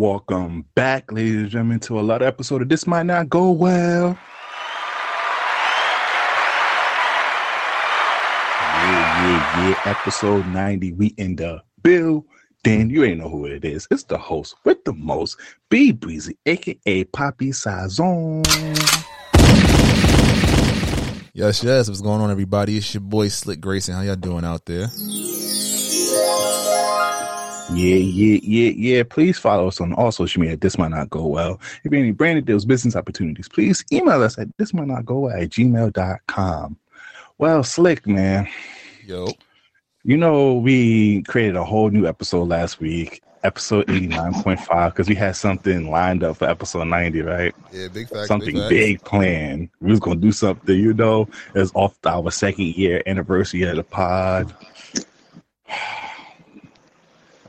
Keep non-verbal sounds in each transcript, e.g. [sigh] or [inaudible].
Welcome back, ladies and gentlemen, to a lot of episode of This Might Not Go Well. Yeah, yeah, yeah. Episode 90. We in the bill. Dan, you ain't know who it is. It's the host with the most, B Breezy, aka Poppy Sazon. Yes, yes. What's going on, everybody? It's your boy Slick Grayson. How y'all doing out there? Yeah, yeah, yeah, yeah. Please follow us on all social media. This might not go well. If you have any branded deals, business opportunities, please email us at this might not go well at gmail.com. Well, Slick, man. Yo. You know, we created a whole new episode last week, episode 89.5, because we had something lined up for episode 90, right? Yeah, big fact. Something big, big planned. We was gonna do something, you know. It's off our second year anniversary of the pod.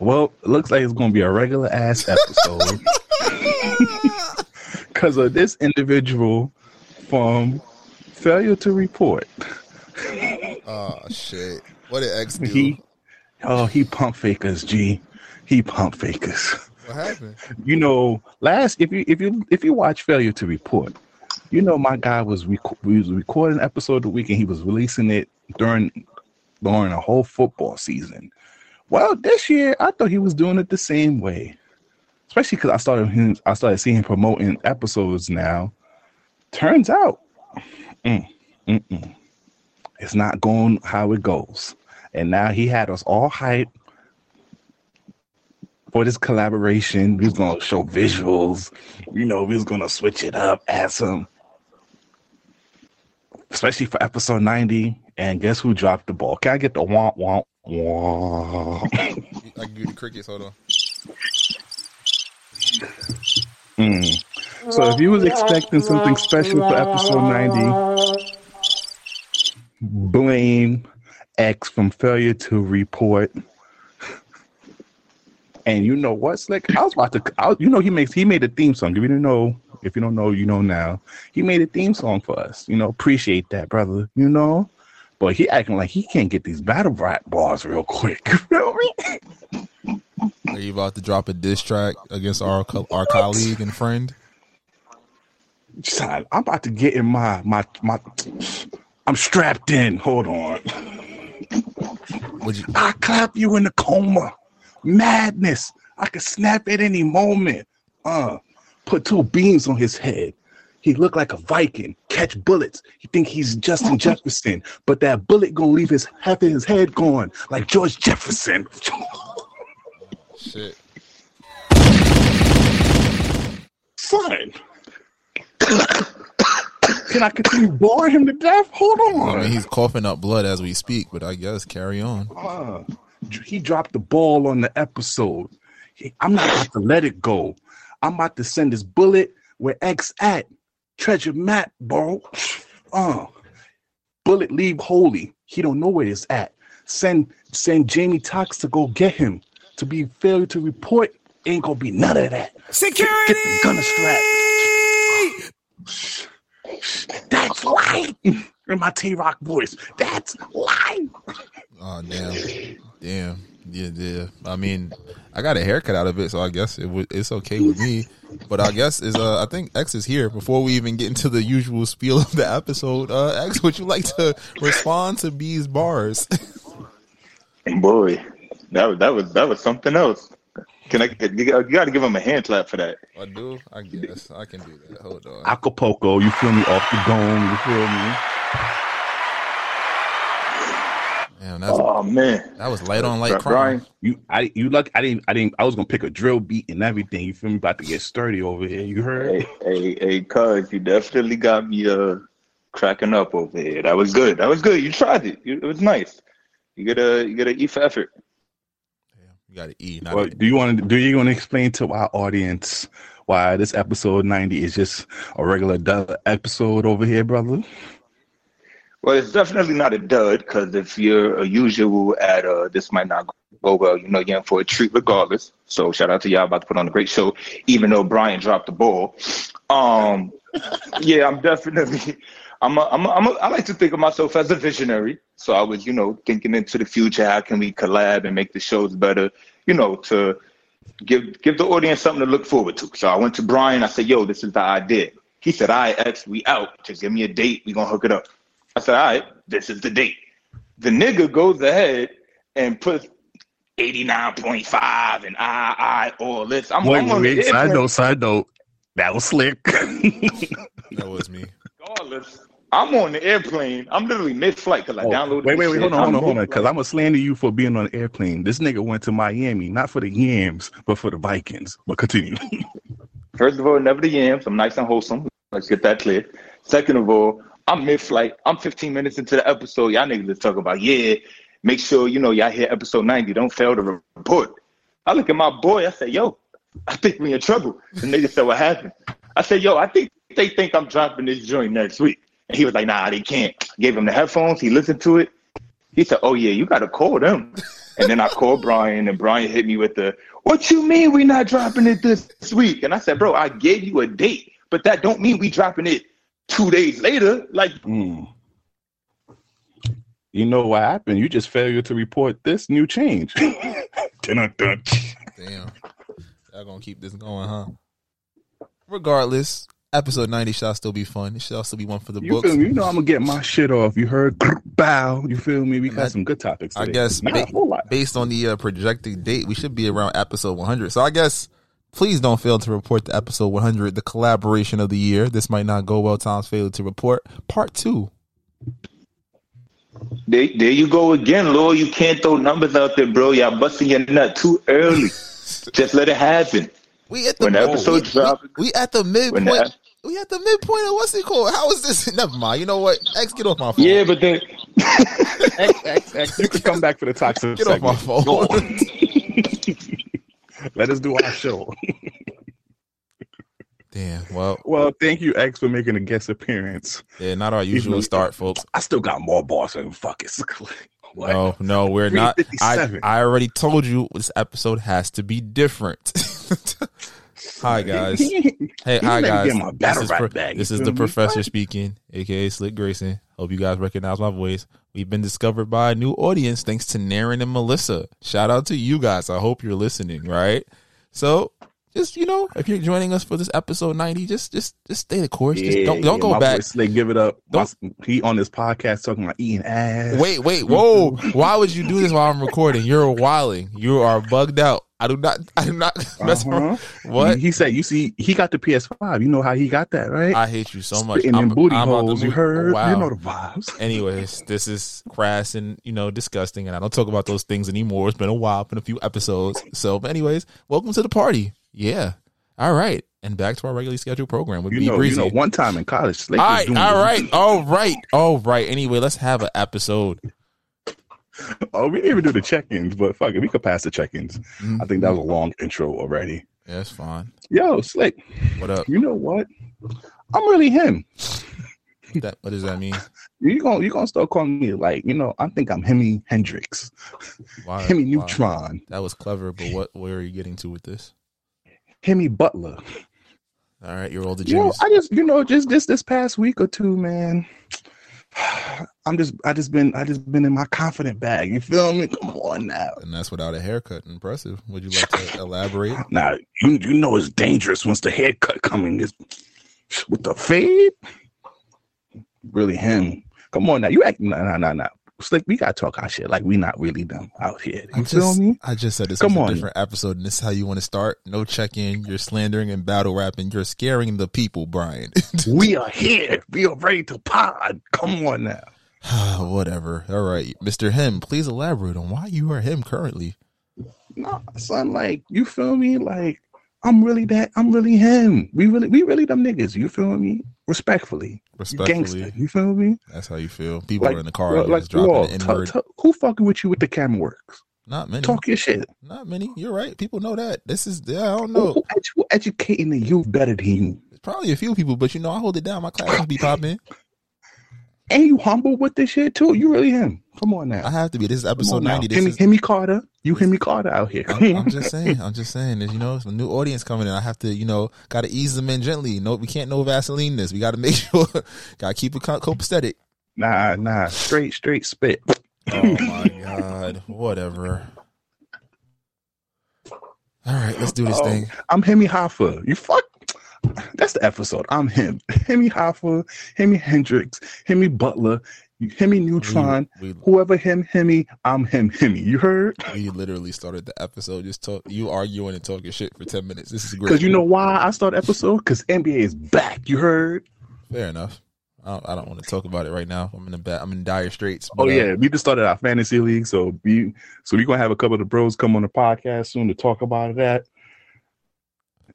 Well, looks like it's gonna be a regular ass episode. [laughs] Cause of this individual from failure to report. Oh shit. What did X do? He, oh, he pump fakers, G. He pump fakers. What happened? You know, last if you if you if you watch Failure to Report, you know my guy was rec- we was recording an episode of the week and he was releasing it during during a whole football season. Well, this year I thought he was doing it the same way, especially because I started him I started seeing him promoting episodes now. Turns out, mm, mm, mm, it's not going how it goes. And now he had us all hyped for this collaboration. We was gonna show visuals, you know, we was gonna switch it up, add some, especially for episode 90. And guess who dropped the ball? Can I get the womp womp? I can do the crickets. Hold on. Mm. So if you was expecting something special for episode 90, blame X from failure to report. And you know what, Slick? I was about to. I, you know, he makes he made a theme song. If you didn't know, if you don't know, you know now. He made a theme song for us. You know, appreciate that, brother. You know, but he acting like he can't get these battle rap bars real quick. [laughs] You feel me? Are you about to drop a diss track against our co- our colleague and friend? I'm about to get in my my my. I'm strapped in. Hold on. Would you? I clap you in the coma. Madness. I could snap at any moment. Uh, put two beams on his head. He look like a Viking. Catch bullets. He think he's Justin Jefferson, but that bullet gonna leave his half of his head gone, like George Jefferson. Shit. Son. Can I continue boring him to death? Hold on. I mean, he's coughing up blood as we speak, but I guess carry on. Uh, he dropped the ball on the episode. I'm not about to let it go. I'm about to send this bullet where X at. Treasure map, bro. Uh, bullet leave holy. He don't know where it's at. Send send Jamie Tox to go get him. To be failure to report ain't gonna be none of that. Security. Get the gunner strap. That's light. In my T Rock voice. That's light. Oh damn, damn, yeah, yeah. I mean, I got a haircut out of it, so I guess it w- it's okay with me. But I guess is uh, I think X is here before we even get into the usual spiel of the episode. Uh, X, would you like to respond to B's bars? [laughs] Boy, that was that was that was something else. Can I? You got to give him a hand clap for that. I do. I guess I can do that. Hold on. Acapulco, you feel me? Off the dome, you feel me? Damn, that's Oh man, that was light on light crime. You, I, you luck. I didn't, I didn't. I was gonna pick a drill beat and everything. You feel me? About to get sturdy over here. You heard? hey, hey, hey, cuz you definitely got me uh cracking up over here. That was good. That was good. You tried it. You- It was nice. You get a you get an E for effort. Yeah, you got an E. Not Well, a, do you want to do you want to explain to our audience why this episode ninety is just a regular episode over here, brother? Well, it's definitely not a dud because if you're a usual at uh, this might not go well, you know you're in for a treat regardless. So shout out to y'all about to put on a great show, even though Brian dropped the ball. Um, [laughs] yeah, I'm definitely. I'm a, I'm a, I'm a, I like to think of myself as a visionary. So I was, you know, thinking into the future. How can we collab and make the shows better? You know, to give give the audience something to look forward to. So I went to Brian. I said, "Yo, this is the idea." He said, "All right, X, we out. Just give me a date. We gonna hook it up." I said, "All right, this is the date." The nigga goes ahead and puts eighty nine point five and I I all this. I'm, Wait, I'm on wait, the side note, side note. That was slick. [laughs] that was me. regardless. I'm on the airplane. I'm literally mid flight because I oh, downloaded. Oh, wait, wait, wait, hold on, hold on, hold on, because. I'm gonna slander you for being on an airplane. This nigga went to Miami, not for the yams, but for the Vikings. But continue. First of all, never the yams. I'm nice and wholesome. Let's get that clear. Second of all, I'm mid flight. I'm 15 minutes into the episode. Y'all niggas talking about, yeah, make sure, you know, y'all hear episode 90. Don't fail to report. I look at my boy. I say, yo, I think we in trouble. The nigga said, what happened? I said, yo, I think they think I'm dropping this joint next week. And he was like, nah, they can't. Gave him the headphones. He listened to it. He said, oh, yeah, you got to call them. And then I called Brian, and Brian hit me with the, what you mean we not dropping it this week? And I said, bro, I gave you a date, but that don't mean we dropping it two days later. Like, Mm. You know what happened? You just failed to report this new change. [laughs] Damn. Y'all gonna keep this going, huh? Regardless, episode 90 shall still be fun. It shall still be one for the you books. feel me? You know I'm gonna get my shit off. You heard bow. You feel me? We And got that- some good topics. I guess Not ba- a whole lot. based on the uh, projected date, we should be around episode 100. So I guess please don't fail to report the episode 100, the collaboration of the year. This might not go well. Tom's failed to report part two. there, there you go again, Lord. You can't throw numbers out there, bro. Y'all busting your nut too early. [laughs] Just let it happen. We at the When the episode we, drop- we, we at the midpoint. the- we at the midpoint of what's it called? How is this? [laughs] Never mind. You know what? X, get off my phone. Yeah, but then X, X, X. You can come back for the toxic [laughs] Get off my phone. Let us do our show. Damn. Well, Well, thank you, X, for making a guest appearance. yeah, not our usual start, folks. I still got more balls than fuck it. [laughs] What? No, no, we're not. I, I already told you this episode has to be different. [laughs] hi guys. [laughs] Hey, hi guys. This is, pro- this is the professor speaking, aka Slick Grayson. Hope you guys recognize my voice. We've been discovered by a new audience thanks to Naren and Melissa. Shout out to you guys. I hope you're listening, right? So just you know, if you're joining us for this episode 90, just just just stay the course. just don't don't yeah, go back. boy give it up. Don't- My- he on this podcast talking about eating ass. Wait, wait, whoa! Why would you do this while I'm recording? You're wilding. You are bugged out. I do not. I do not [laughs] mess Uh-huh. around. What? He, said, "You see, he got the PS5. You know how he got that, right? I hate you so much. In I'm, booty I'm holes. You heard? Wow. You know the vibes. [laughs] Anyways, this is crass and you know disgusting, and I don't talk about those things anymore. It's been a while, been a few episodes. So, but anyways, welcome to the party. Yeah. All right, and back to our regularly scheduled program with You B know, you Breezy. know. One time in college, all right, all right, all right, all right. Anyway, let's have an episode. [laughs] Oh, we didn't even do the check-ins, but fuck it, we could pass the check-ins. I think that was a mm-hmm. long intro already. Yeah, that's fine. Yo, Slick, What up? you know what? I'm really him. That what does that mean? [laughs] You gonna you gonna start calling me like you know? I think I'm Hemi Hendrix, [laughs] Why? Hemi? Neutron, That was clever, but what? Where are you getting to with this? Hemi Butler. All right, you're all the You know, I just you know just this this past week or two, man. [sighs] I'm just I just been I just been in my confident bag. You feel me? Come on now. and that's without a haircut. Impressive. Would you like to [laughs] elaborate? Now you you know it's dangerous once the haircut coming is with the fade. Really him. Come on now. You act no no no no. Slick, we gotta talk our shit like we not really them out here. You I feel just, me? I just said this Come was a on. different episode, and this is how you want to start. No check in. You're slandering and battle rapping. You're scaring the people, Brian. [laughs] We are here. We are ready to pod. Come on now. [sighs] Whatever. All right, Mr. Him, please elaborate on why you are him currently. No, son, like you feel me? Like I'm really that. I'm really him. We really, we really them niggas. You feel me? Respectfully, you Respectfully, gangster. You feel me? that's how you feel. People Like, are in the car like dropping Lord, the N tell- word. tell- who fucking with you with the camera works? Not many. Talk your shit. Not many. You're right. People know that. This is yeah, I don't know. who who educating the youth better than you? Probably a few people, but you know, I hold it down. My classes be popping. And you humble with this shit too. You really him. Come on now. I have to be. This is episode ninety. This Hemi, is Hemi Carter. You Hemi Carter out here. I'm. I'm just [laughs] saying. I'm just saying. There's, you know, a new audience coming in. I have to, you know, got to ease them in gently. No, we can't no Vaseline this. We got to make [laughs] sure. got to keep it co- copacetic. Nah, nah. Straight, straight spit. [laughs] Oh my god. Whatever. All right, let's do this Oh, thing. I'm Hemi Hoffa. You fuck. That's the episode. I'm him. [laughs] Hemi Hoffa, Hemi Hendrix, Hemi Butler, Hemi Neutron. We, we, Whoever him, Hemi, I'm him, Hemi. You heard? [laughs] we literally started the episode just talk. You arguing and talking shit for ten minutes. This is great. Because you know why I start episode? Because NBA is back. You heard? Fair enough. I don't, I don't want to talk about it right now. I'm in a bad. I'm in dire straits. Oh but, uh, yeah, we just started our fantasy league, so we so we're gonna have a couple of the bros come on the podcast soon to talk about that.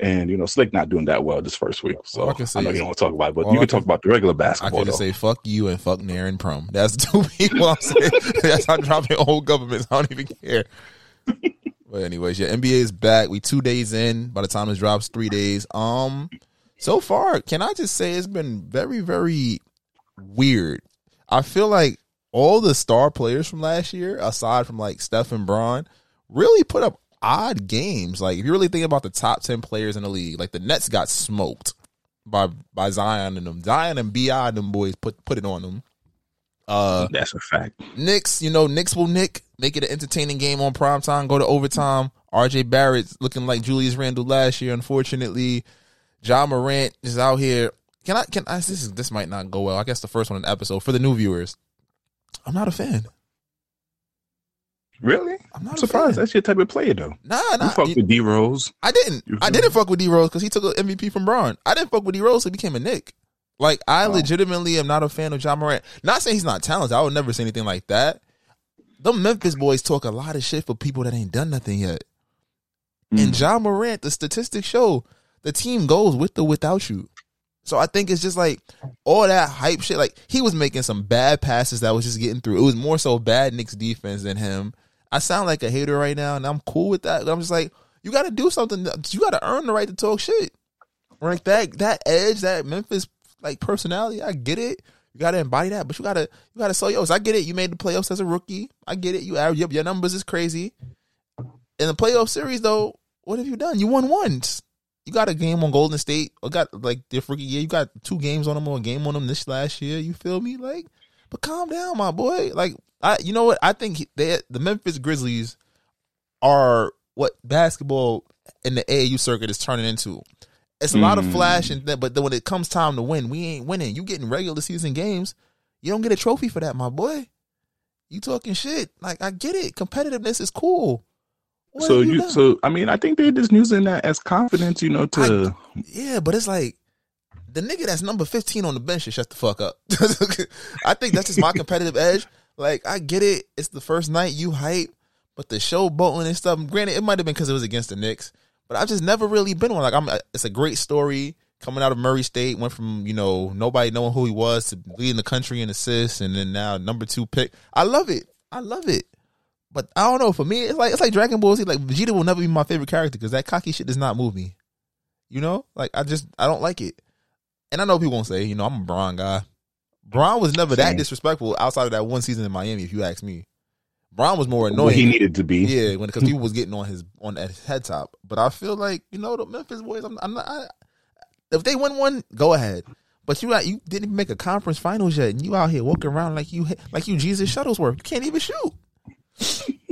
And you know, Slick not doing that well this first week, so I I, can say know you don't want to talk about it, but you I can can- talk about the regular I basketball. can just though. say fuck you and fuck Nair and Prom. [laughs] That's the two people I'm saying. That's how dropping whole governments. I don't even care. but anyways, yeah, NBA is back. We two days in. By the time this drops, three days. Um, so far, can I just say it's been very, very weird. I feel like all the star players from last year, aside from like Steph and Bron, really put up odd games. Like if you really think about the top ten players in the league, like the Nets got smoked by by Zion and them. Zion and Bi and them boys put put it on them. Uh That's a fact. Knicks, you know, Knicks will nick, make it an entertaining game on prime time, go to overtime. RJ Barrett's looking like Julius Randle last year, unfortunately. Ja Morant is out here. Can I can I this is this might not go well. I guess the first one in the episode for the new viewers. I'm not a fan. Really? I'm not I'm surprised. That's your type of player, though. Nah, You nah. fuck you- with D Rose. I didn't. You I didn't fuck with D Rose because he took an MVP from Bron. I didn't fuck with D Rose, so he became a Knick. Like I Oh. legitimately am not a fan of Ja Morant. Not saying he's not talented. I would never say anything like that. The Memphis boys talk a lot of shit for people that ain't done nothing yet. And Mm. Ja Morant, the statistics show the team goes with or without you. So I think it's just like all that hype shit. Like he was making some bad passes that was just getting through. It was more so bad Knicks defense than him. I sound like a hater right now, and I'm cool with that. I'm just like, you got to do something. You got to earn the right to talk shit. Like that, that edge, that Memphis like personality. I get it. You got to embody that, but you got to, you got to sell yours. I get it. You made the playoffs as a rookie. I get it. You up your numbers is crazy. In the playoff series, though, what have you done? You won once. You got a game on Golden State. I got like their rookie year. You got two games on them or a game on them this last year. You feel me? Like, but calm down, my boy. Like, I, you know what? I think they, the Memphis Grizzlies are what basketball in the AAU circuit is turning into. It's a lot of Mm. flash and that, but then when it comes time to win, we ain't winning. You getting regular season games, you don't get a trophy for that, my boy. You talking shit? Like I get it. Competitiveness is cool. What So have you, so I mean, I think they're just using that as confidence, you know, to Yeah, but it's like the nigga that's number 15 on the bench should shut the fuck up. [laughs] I think that's just my competitive edge. Like, I get it. It's the first night you hype, but the show boating and stuff, granted, it might have been because it was against the Knicks, but I've just never really been one. Like, I'm, uh, it's a great story coming out of Murray State, went from, you know, nobody knowing who he was to leading the country in assists and then now number two pick. I love it. I love it. But I don't know. For me, it's like it's like Dragon Ball Z. Like Vegeta will never be my favorite character because that cocky shit does not move me. You know, like I just I don't like it. And I know people won't say, you know, I'm a Bron guy. Bron was never that disrespectful outside of that one season in Miami. If you ask me, Bron was more annoying. he needed to be. yeah, when because people [laughs] was getting on his on his head top. But I feel like you know the Memphis boys. I'm, I'm not. I, if they win one, go ahead. But you you didn't even make a conference finals yet, and you out here walking around like you like you Jesus Shuttlesworth. You can't even shoot. [laughs]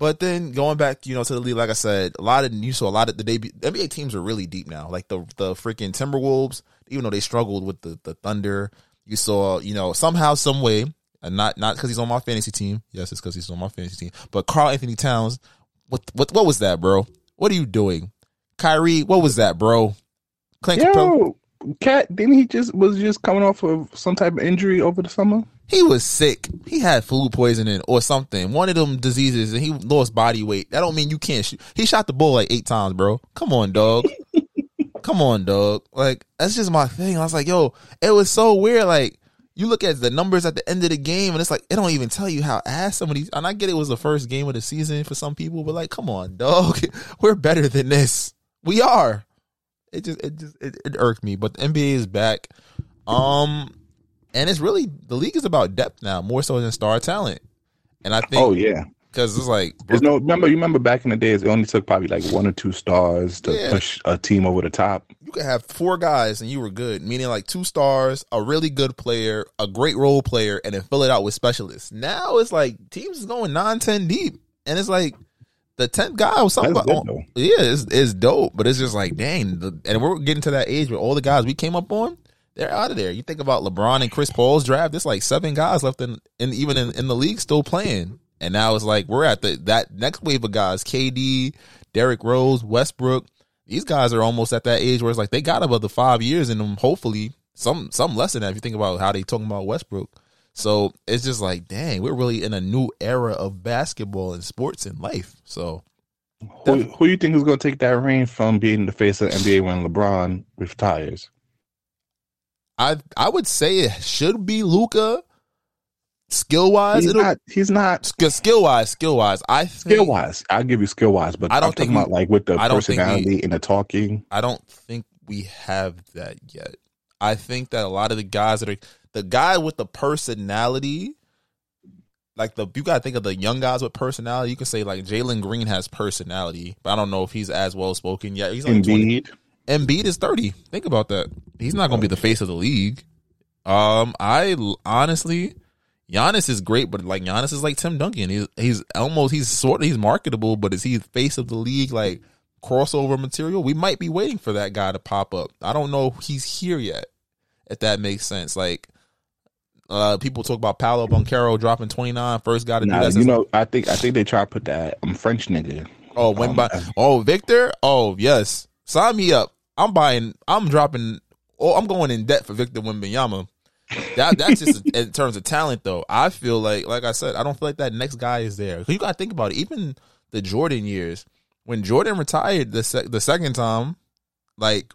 But then going back, you know, to the league, like I said, a lot of you saw a lot of the debut NBA teams are really deep now. Like the the freaking Timberwolves, even though they struggled with the the Thunder, you saw, you know, somehow, some way, and not not because he's on my fantasy team. Yes, it's because he's on my fantasy team. But Karl-Anthony Towns, what what what was that, bro? What are you doing? Kyrie, what was that, bro? Clint? Yo, Cat, didn't he just was just coming off of some type of injury over the summer? He was sick. He had food poisoning or something. One of them diseases, and he lost body weight. That don't mean you can't shoot. He shot the ball like eight times, bro. Come on, dog. Come on, dog. Like that's just my thing. I was like, yo, it was so weird. Like you look at the numbers at the end of the game, and it's like it don't even tell you how ass some of these. And I get it was the first game of the season for some people, but like, come on, dog, [laughs] we're better than this. We are. It just it just it, it irked me, but the NBA is back. Um, and it's really the league is about depth now more so than star talent. And I think Oh yeah. Because it's like There's no remember. You remember back in the days, it only took probably like one or two stars to Yeah. push a team over the top. you could have four guys and you were good, meaning like two stars, a really good player, a great role player, and then fill it out with specialists. Now it's like teams is going nine, ten deep, and it's like the tenth guy was something about. though. Oh, yeah, it's, it's dope, but it's just like dang, the, and we're getting to that age where all the guys we came up on. They're out of there. You think about LeBron and Chris Paul's draft. There's like seven guys left in, in even in, in the league still playing. And now it's like we're at the that next wave of guys. KD, Derrick Rose, Westbrook. These guys are almost at that age where it's like they got about the five years in them. Hopefully, some some less than that. If you think about how they talking about Westbrook, so it's just like, dang, we're really in a new era of basketball and sports and life. So Who, who you think is going to take that reign from being the face of the NBA when LeBron retires? I I would say it should be Luka. Skill wise, He's not. He's not skill wise, skill wise. I skill wise. I'll give you skill wise, but I don't am think about like with the I think we- personality and the talking. I don't think we have that yet. I think that a lot of the guys that are the guy with the personality, like the you gotta think of the young guys with personality. You can say like Jalen Green has personality, but I don't know if he's as well spoken yet. He's 20. Embiid. Embiid is thirty. Think about that. He's not gonna be the face of the league. Um, I honestly, Giannis is great, but like Giannis is like Tim Duncan. He's he's almost he's sort of he's marketable, but is he face of the league like crossover material? We might be waiting for that guy to pop up. I don't know if he's here yet. If that makes sense, like uh, people talk about Paolo Banchero dropping 29, first guy to do that. you know, I think I think they try to put that um, French nigga. Oh, when Um, by oh Victor. Oh yes, sign me up. I'm buying. I'm dropping. Oh, I'm going in debt for Victor Wembanyama. That that's just in terms of talent, though. I feel like, like I said, I don't feel like that next guy is there. You got to think about it. Even the Jordan years, when Jordan retired the sec- the second time, like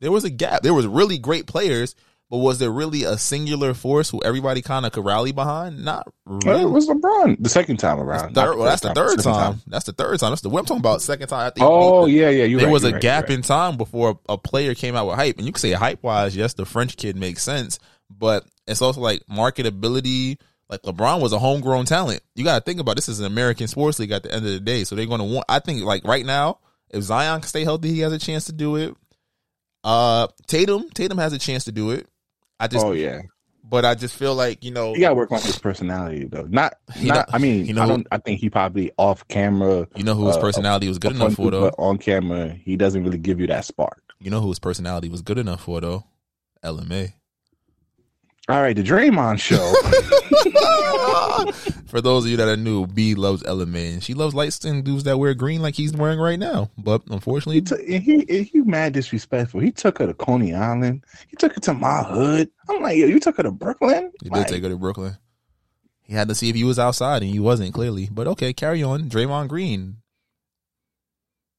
there was a gap. There was really great players, but was there really a singular force who everybody kind of could rally behind? Not Well, it was LeBron the second time around. Third, well, that's the third second time. That's the third time. That's the what I'm talking about. Second time. Oh yeah, yeah. You there right, was a right, gap right. in time before a, a player came out with hype, and you can say hype wise, yes, the French kid makes sense, but it's also like marketability. Like LeBron was a homegrown talent. You got to think about this is an American sports league at the end of the day, so they're going to want. I think like right now, if Zion can stay healthy, he has a chance to do it. Uh, Tatum, Tatum has a chance to do it. I just, Oh yeah, but I just feel like you know, you got to work on his personality though. Not, [laughs] not. know- I mean, you know I don't. I think he probably off camera, you know who his uh, personality was good enough for though. but on camera, he doesn't really give you that spark. You know who his personality was good enough for though. LMA. All right, the Draymond show. [laughs] For those of you that are new, B loves and she loves light skinned dudes that wear green like he's wearing right now. But unfortunately, he, and he he mad disrespectful. He took her to Coney Island. He took her to my hood. I'm like, yo, you took her to Brooklyn. he Like, did take her to Brooklyn. He had to see if he was outside and he wasn't clearly. But okay, carry on. Draymond Green.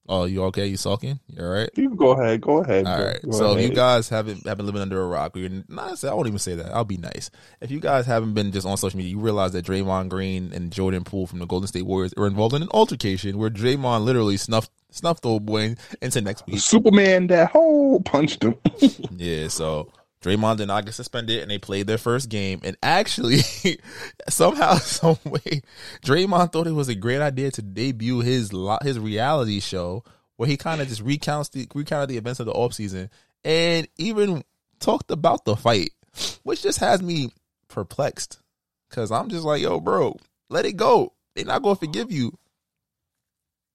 Oh, you okay? You sulking? You all right? You go ahead. Go ahead. All right. bro. right. Go So if you guys haven't have been living under a rock, or you're not, I won't even say that. I'll be nice. If you guys haven't been just on social media, you realize that Draymond Green and Jordan Poole from the Golden State Warriors were involved in an altercation where Draymond literally snuffed snuffed old boy into next week. Superman that whole punched him. [laughs] Yeah, so Draymond did not get suspended, and they played their first game. And actually, [laughs] somehow, [laughs] some way, Draymond thought it was a great idea to debut his his reality show where he kind of just recounts the recounted the events of the offseason and even talked about the fight, which just has me perplexed. Cause I'm just like, yo, bro, let it go. They're not gonna forgive you.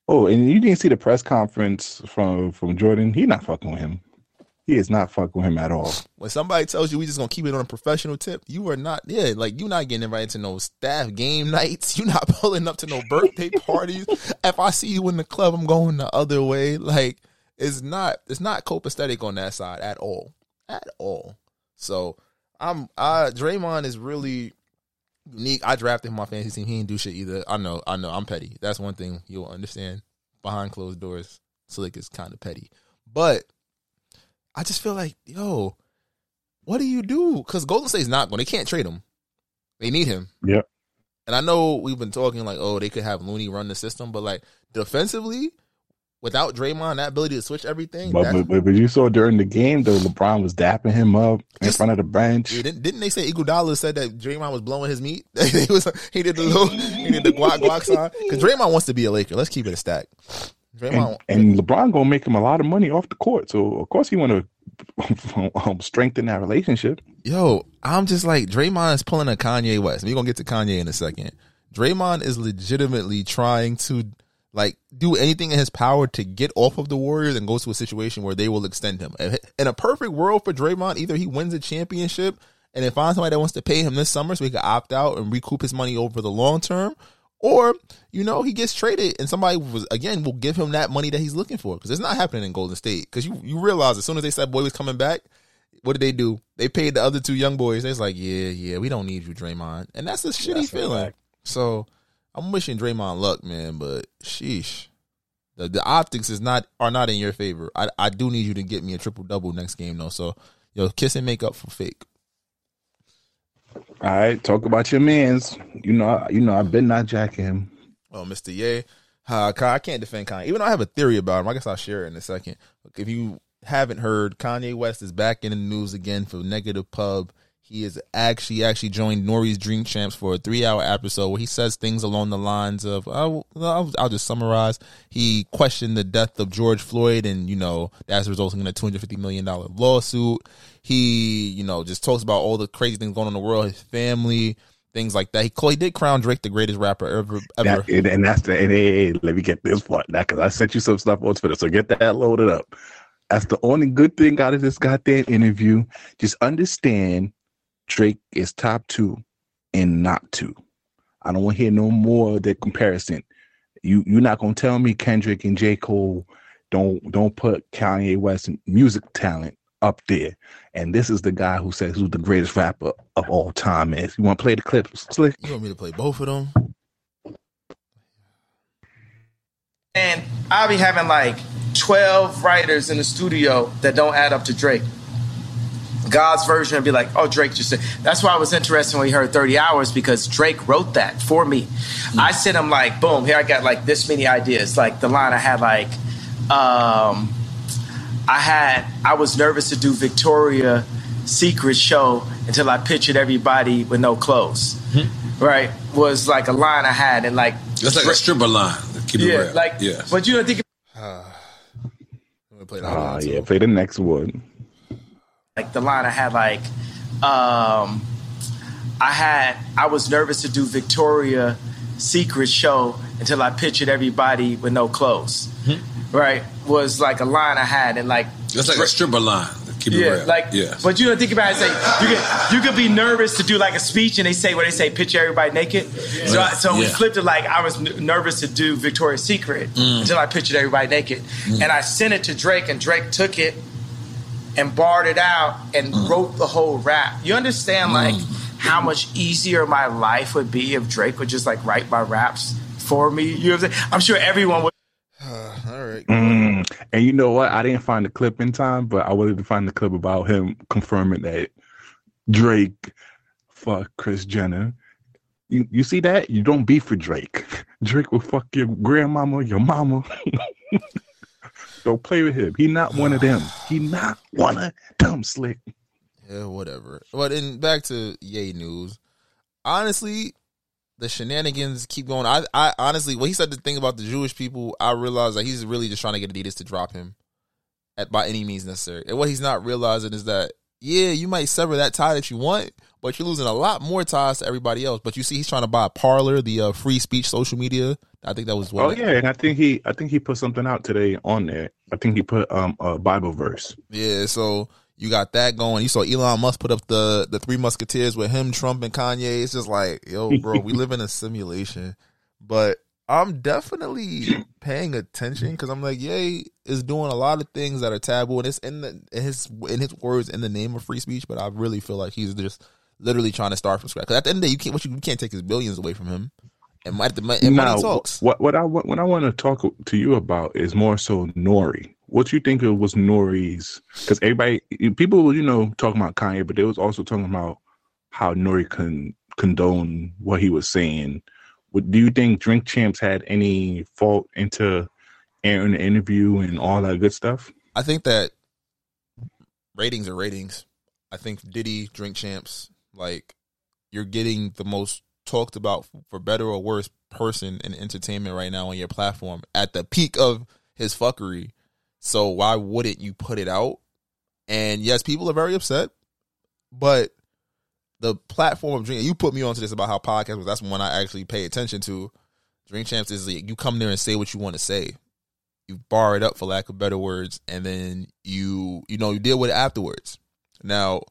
oh, and you didn't see the press conference from from Jordan. He not fucking with him. He is not fucking with him at all. When somebody tells you we just gonna keep it on a professional tip, you are not. Yeah, like you're not getting invited to no staff game nights. [laughs] You're not pulling up to no birthday [laughs] parties. If I see you in the club, I'm going the other way. Like it's not. It's not copacetic on that side at all. At all. So I'm. I Draymond is really unique. I drafted him on my fantasy team. He didn't do shit either. I know. I know. I'm petty. That's one thing you'll understand. Behind closed doors, Slick is kind of petty, but I just feel like yo what do you do? Because Golden State's not going. They can't trade him. They need him. Yep. And I know we've been talking like, oh, they could have Looney run the system, but like defensively, without Draymond, that ability to switch everything. But, but, but, you saw during the game though, LeBron was dapping him up in Just- front of the bench. Yeah, didn't, didn't they say Iguodala said that Draymond was blowing his meat? [laughs] he was he did the little he did the guac guac sign because Draymond wants to be a Laker. Let's keep it a stack. Draymond, And, and LeBron gonna make him a lot of money off the court, so of course he want to [laughs] um, strengthen that relationship. yo, I'm just like Draymond is pulling a Kanye West. We're gonna get to Kanye in a second. Draymond is legitimately trying to like do anything in his power to get off of the Warriors and go to a situation where they will extend him. In a perfect world for Draymond, either he wins a championship and then find somebody that wants to pay him this summer so he can opt out and recoup his money over the long term, or you know he gets traded and somebody was again will give him that money that he's looking for because it's not happening in Golden State because you you realize as soon as they said boy was coming back. What did they do? They paid the other two young boys. They was like, "Yeah, yeah, we don't need you, Draymond," and that's a shitty That's feeling. So I'm wishing Draymond luck, man, but sheesh. The the optics is not are not in your favor. I I do need you to get me a triple double next game though. So yo, kiss and make up for fake. All right, talk about your man's. You know, you know, I've been not jacking him. Well, Mr. Ye, uh, I can't defend Kanye. Even though I have a theory about him, I guess I'll share it in a second. If you haven't heard, Kanye West is back in the news again for Negative Pub. He is actually actually joined Nori's Drink Champs for a three hour episode where he says things along the lines of, I'll, I'll, I'll just summarize. He questioned the death of George Floyd and, you know, that's resulting in a $250 million lawsuit. He, you know, just talks about all the crazy things going on in the world, his family, things like that. He, he did crown Drake the greatest rapper ever. ever. That, and, that's the. And hey, hey, let me get this part now because I sent you some stuff on Twitter. So get that loaded up. That's the only good thing out of this goddamn interview. Just understand, Drake is top two and not two. I don't want to hear no more of that comparison. You you're not gonna tell me Kendrick and J Cole don't don't put Kanye West music talent up there. And this is the guy who says who's the greatest rapper of all time is. You want to play the clip, Slick? You want me to play both of them? And I'll be having like 12 writers in the studio that don't add up to Drake. God's version would be like, oh, Drake just said. That's why I was interested when we heard 30 hours because Drake wrote that for me. I sent him like, boom, here I got like this many ideas. Like the line I had like, um, I had, I was nervous to do Victoria Secret show until I pictured everybody with no clothes. Right? Was like a line I had and like, That's like a stripper line. Keep it yeah, real. like, yeah. but you don't think I'm gonna play that Ah, yeah. Play the next one. like the line I had like um I had I was nervous to do Victoria Secret show until I pictured everybody with no clothes. Right? Was like a line I had and like That's like a stripper line. Keep it yeah, real. like, yeah. but you don't think about it. Say you could you could be nervous to do like a speech, and they say what they say, picture everybody naked. So, I- so we flipped it like I was n- nervous to do Victoria's Secret Mm. until I pictured everybody naked, and I sent it to Drake, and Drake took it and barred it out and Mm. wrote the whole rap. You understand like how much easier my life would be if Drake would just like write my raps for me. You know what I'm saying? I'm sure everyone would. [sighs] All right. Mm. And you know what? I didn't find the clip in time, but I wanted to find the clip about him confirming that Drake fuck Chris Jenner. You you see that? You don't beef with Drake. [laughs] Drake will fuck your grandmama, your mama. [laughs] don't play with him. He not one of them. He not one of them slick. Yeah, whatever. But in back to Yay news. Honestly, the shenanigans keep going. I, I honestly, when he said the thing about the Jewish people, I realized that he's really just trying to get Adidas to drop him at by any means necessary. And what he's not realizing is that yeah, you might sever that tie that you want, but you're losing a lot more ties to everybody else. But you see, he's trying to buy a Parler, the uh, free speech social media. I think that was one. Oh yeah, and I think he I think he put something out today on there. I think he put um a Bible verse. Yeah, so you got that going. You saw Elon Musk put up the the three musketeers with him, Trump, and Kanye. It's just like, yo, bro, we live in a simulation. But I'm definitely paying attention because I'm like, yay, is doing a lot of things that are taboo, and it's in the in his in his words in the name of free speech. But I really feel like he's just literally trying to start from scratch. Because at the end of the day, you can't what you, you can't take his billions away from him. And, at the, and Now, money talks. what what I what I want to talk to you about is more so Nori. What you think it was Nori's? Because everybody, people, you know, talking about Kanye, but they was also talking about how Nori can condone what he was saying. What, do you think Drink Champs had any fault into airing the interview and all that good stuff? I think that ratings are ratings. I think Diddy, Drink Champs, like you're getting the most talked about for better or worse person in entertainment right now on your platform at the peak of his fuckery. So why wouldn't you put it out? And yes, people are very upset, but the platform of Drink, you put me onto this about how podcast was. That's one I actually pay attention to. Drink Champs is like, you come there and say what you want to say. You bar it up for lack of better words, and then you you know you deal with it afterwards. Now,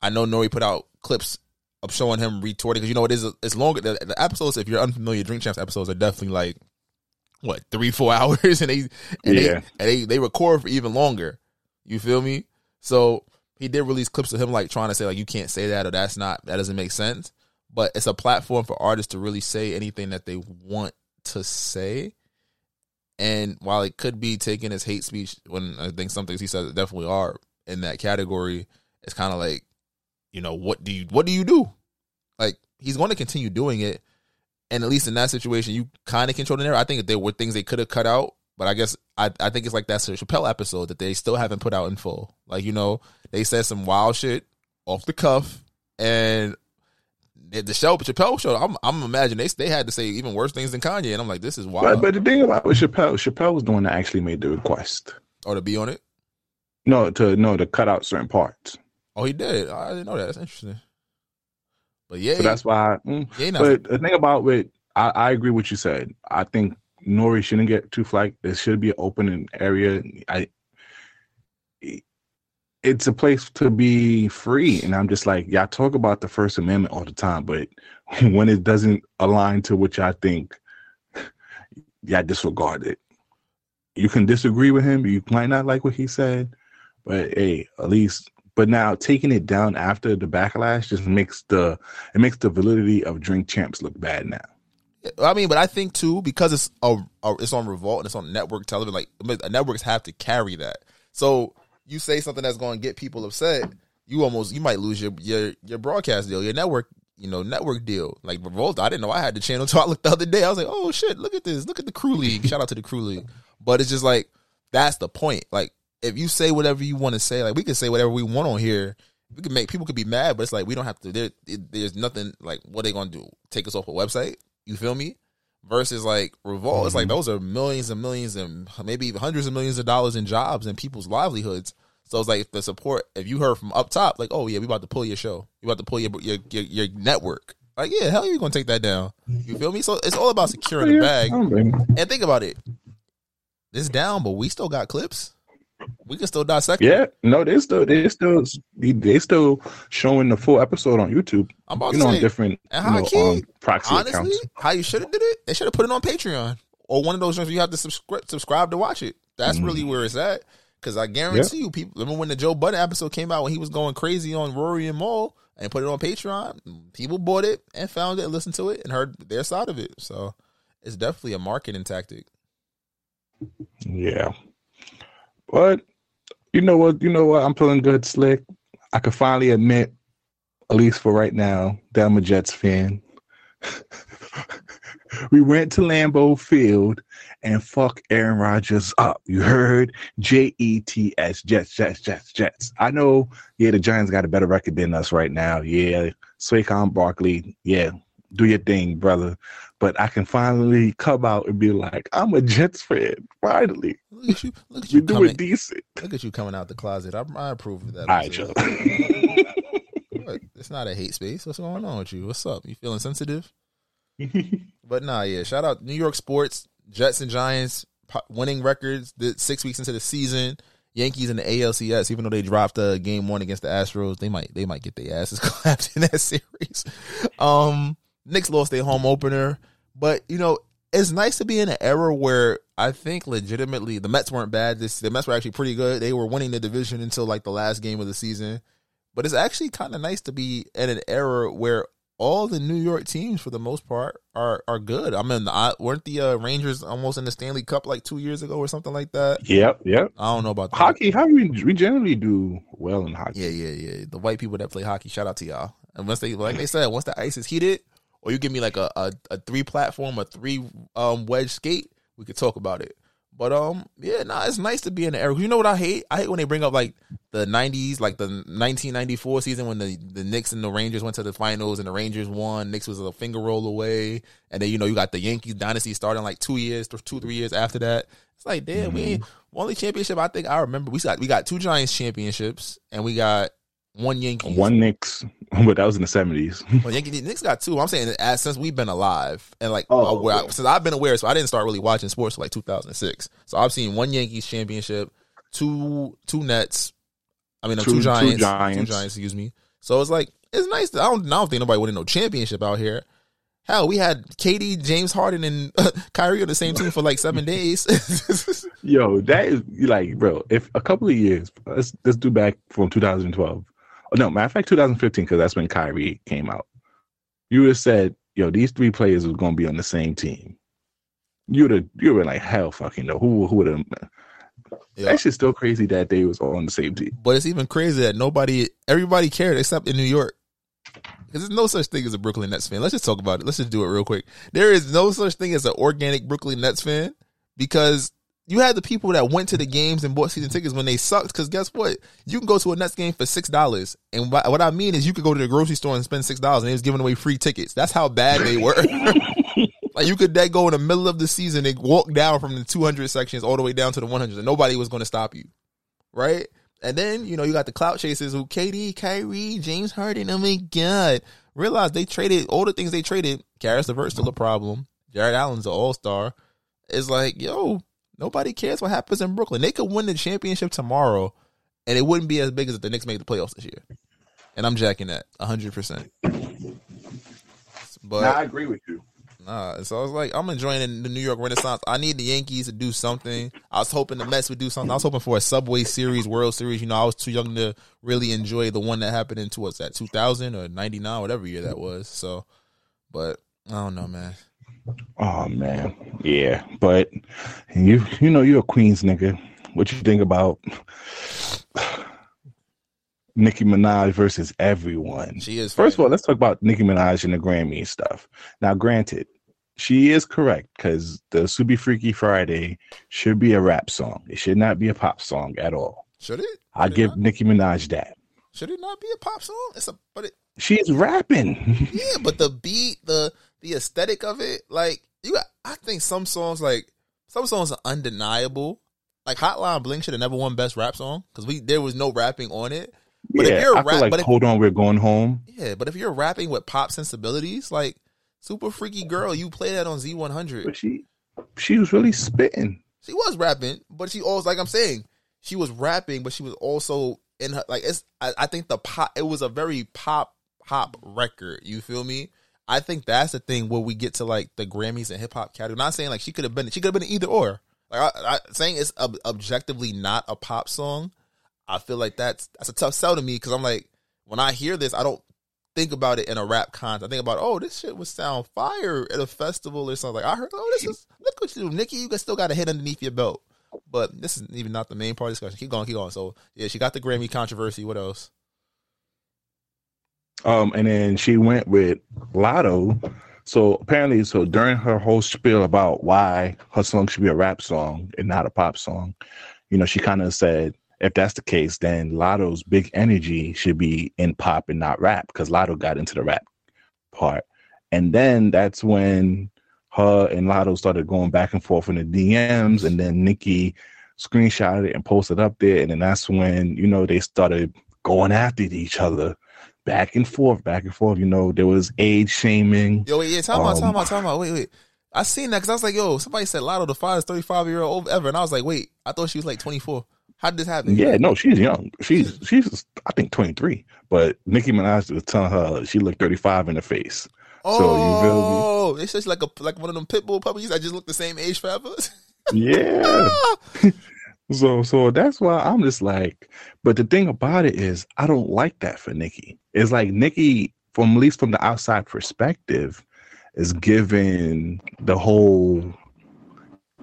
I know Nori put out clips of showing him retorting because you know it is it's longer. The, the, episodes, if you're unfamiliar, Drink Champs episodes are definitely like what three four [laughs] hours, and they and, yeah. they, and they they record for even longer. You feel me? So he did release clips of him like trying to say like you can't say that or that's not that doesn't make sense. But it's a platform for artists to really say anything that they want to say. And while it could be taken as hate speech, when I think some things he says definitely are in that category, it's kind of like, you know, what do you what do you do? Like he's going to continue doing it, and at least in that situation, you kind of control the narrative. I think there were things they could have cut out, but I guess I I think it's like that Chappelle episode that they still haven't put out in full. Like you know, they said some wild shit off the cuff, and the show, Chappelle show, I'm, I'm imagining they they had to say even worse things than Kanye, and I'm like, this is wild. But, but the thing about with Chappelle, Chappelle was the one that actually made the request. Or to be on it? No, to no to cut out certain parts. Oh, he did. I didn't know that. That's interesting. But yeah, so that's why. Mm, yeah, but the thing about it, I, I agree with what you said. I think Nori shouldn't get too flagged. It should be an open area. I it's a place to be free. And I'm just like, y'all talk about the First Amendment all the time, but [laughs] when it doesn't align to what y'all think, [laughs] y'all disregard it. You can disagree with him. You might not like what he said, but hey, at least. But now taking it down after the backlash just makes the it makes the validity of Drink Champs look bad now. I mean, but I think too because it's a, a it's on Revolt and it's on network television. Like networks have to carry that. So you say something that's going to get people upset, you almost you might lose your your your broadcast deal, your network you know network deal. Like Revolt, I didn't know I had the channel [laughs] until I looked the other day. I was like, oh shit, look at this, look at the Crew League. Shout out to the Crew League. But it's just like that's the point. Like if you say whatever you want to say, like we can say whatever we want on here. We can make people could be mad, but it's like we don't have to. There, there's nothing like what they gonna do? Take us off a website? You feel me? Versus like Revolt, mm-hmm. it's like mm-hmm. those are millions and millions and maybe hundreds of millions of dollars in jobs and people's livelihoods so it's like if the support. If you heard from up top, like, oh yeah, we about to pull your show, we about to pull your your your, your network. Like, yeah, hell, you gonna take that down? You feel me? So it's all about securing the bag. And think about it. It's down, but we still got clips. We can still dissect. Yeah, it. no, they still they still they still showing the full episode on YouTube. I'm about you to know, say, on different and how you know, um, proxy honestly, accounts. How you should have did it? They should have put it on Patreon or one of those ones you have to subscribe subscribe to watch it. That's mm. really where it's at. Because I guarantee you, people remember when the Joe Budden episode came out when he was going crazy on Rory and Mal and put it on Patreon. People bought it and found it, and listened to it, and heard their side of it. So it's definitely a marketing tactic. Yeah, but you know what? You know what? I'm feeling good, slick. I can finally admit, at least for right now, that I'm a Jets fan. [laughs] we went to Lambeau Field and fuck Aaron Rodgers up. You heard J E T S Jets, Jets, Jets, Jets. I know, yeah, the Giants got a better record than us right now. Yeah, Saquon Barkley, yeah, do your thing, brother. But I can finally come out and be like, I'm a Jets fan. Finally, look at you, look at you, do it decent. Look at you coming out the closet. I, I approve of that. All right, Joe. it's not a hate space. What's going on with you? What's up? You feeling sensitive? [laughs] but nah, yeah. Shout out New York sports. Jets and Giants winning records the six weeks into the season. Yankees in the ALCS, even though they dropped a uh, game one against the Astros, they might they might get their asses [laughs] clapped in that series. Um, Knicks lost their home opener, but you know it's nice to be in an era where I think legitimately the Mets weren't bad. This the Mets were actually pretty good. They were winning the division until like the last game of the season. But it's actually kind of nice to be in an era where all the New York teams for the most part are are good. I mean, I, weren't the uh, Rangers almost in the Stanley Cup like two years ago or something like that? Yep, yep. I don't know about that. Hockey, hockey, we generally do well in hockey. Yeah, yeah, yeah. The white people that play hockey, shout out to y'all. And once they, like they said, once the ice is heated, or you give me like a a, a three platform, a three um wedge skate, we could talk about it. But um, yeah, nah, it's nice to be in the era. You know what I hate? I hate when they bring up like the '90s, like the 1994 season when the the Knicks and the Rangers went to the finals and the Rangers won. Knicks was a finger roll away, and then you know you got the Yankees dynasty starting like two years, two three years after that. It's like damn, mm-hmm. we only championship I think I remember. We got we got two Giants championships, and we got one Yankees, one Knicks, [laughs] but that was in the seventies. [laughs] well, Yankees, Knicks got two. I'm saying as since we've been alive, and like oh, aware, okay. since I've been aware, so I didn't start really watching sports like 2006. So I've seen one Yankees championship, two two Nets. I mean, two, two, Giants, two Giants, two Giants. Excuse me. So it's like it's nice. To, I don't, I don't think nobody winning no championship out here. Hell, we had KD, James Harden, and uh, [laughs] Kyrie on the same team for like seven days. Yo, that is like, bro. If a couple of years, let's let's do back from 2012 no, matter of fact, 2015, because that's when Kyrie came out. You would have said, yo, these three players are going to be on the same team. You would have, you were like, hell fucking no. Who, who would have? Yeah. That shit's still crazy that they was all on the same team. But it's even crazy that nobody, everybody cared except in New York. Because there's no such thing as a Brooklyn Nets fan. Let's just talk about it. Let's just do it real quick. There is no such thing as an organic Brooklyn Nets fan because you had the people that went to the games and bought season tickets when they sucked. Because guess what? You can go to a Nets game for six dollars, and what I mean is you could go to the grocery store and spend six dollars, and they was giving away free tickets. That's how bad they were. [laughs] like you could that go in the middle of the season and walk down from the 200 sections all the way down to the 100, and nobody was going to stop you, right? And then you know you got the clout chasers who KD, Kyrie, James Harden. Oh my god! Realize they traded all the things they traded. Caris LeVert still a problem. Jarrett Allen's an all star. It's like yo, Nobody cares what happens in Brooklyn. They could win the championship tomorrow, and it wouldn't be as big as if the Knicks make the playoffs this year. And I'm jacking that 100. percent But I agree with you. Nah, so I was like, I'm enjoying the New York Renaissance. I need the Yankees to do something. I was hoping the Mets would do something. I was hoping for a Subway Series, World Series. You know, I was too young to really enjoy the one that happened in what's that, 2000 or 99, whatever year that was. So, but I don't know, man. Oh man, yeah, but you you know you're a Queens nigga. What you think about Nicki Minaj versus everyone? She is. First of all, let's talk about Nicki Minaj and the Grammy stuff. Now, granted, she is correct because the Subi Freaky Friday should be a rap song. It should not be a pop song at all. Should it? Should I give not? Nicki Minaj that. Should it not be a pop song? It's a but it. She's rapping. [laughs] yeah, but the beat, the the aesthetic of it, like you got, I think some songs like some songs are undeniable. Like Hotline Bling should have never won best rap song because we there was no rapping on it. But yeah, if you're I rap, like but if, hold on, we're going home. Yeah, but if you're rapping with pop sensibilities, like Super Freaky Girl, you play that on Z100. But she she was really spitting. She was rapping, but she always like I'm saying, she was rapping, but she was also in her like it's. I, I think the pop. It was a very pop pop record. You feel me? I think that's the thing where we get to like the Grammys and hip hop category. Not saying like she could have been she could have been either or. Like I, I, saying it's ob- objectively not a pop song. I feel like that's that's a tough sell to me because I'm like when I hear this, I don't think about it in a rap context. I think about oh this shit would sound fire at a festival or something. Like I heard oh this is look what you do, Nicki. You still got a hit underneath your belt. But this is even not the main part of the discussion. Keep going, keep going. So yeah, she got the Grammy controversy. What else? Um, and then she went with Latto. So apparently, so during her whole spiel about why her song should be a rap song and not a pop song, you know, she kind of said, if that's the case, then Latto's big energy should be in pop and not rap because Latto got into the rap part. And then that's when her and Latto started going back and forth in the DMs, and then Nicki screenshotted it and posted up there. And then that's when, you know, they started going after each other back and forth, back and forth. You know, there was age shaming. Yo, wait, yeah, talk um, about, talk about, talk about. Wait, wait. I seen that because I was like, yo, somebody said Latto the finest 35 year old ever. And I was like, wait, I thought she was like 24. How did this happen? Yeah, no, she's young. She's, she's, I think 23. But Nicki Minaj was telling her she looked 35 in the face. Oh, so you feel me? Oh, it's just like a like one of them pit bull puppies. I just look the same age forever. yeah. [laughs] [laughs] So so that's why I'm just like, but the thing about it is I don't like that for Nicki. It's like Nicki, from at least from the outside perspective, is given the whole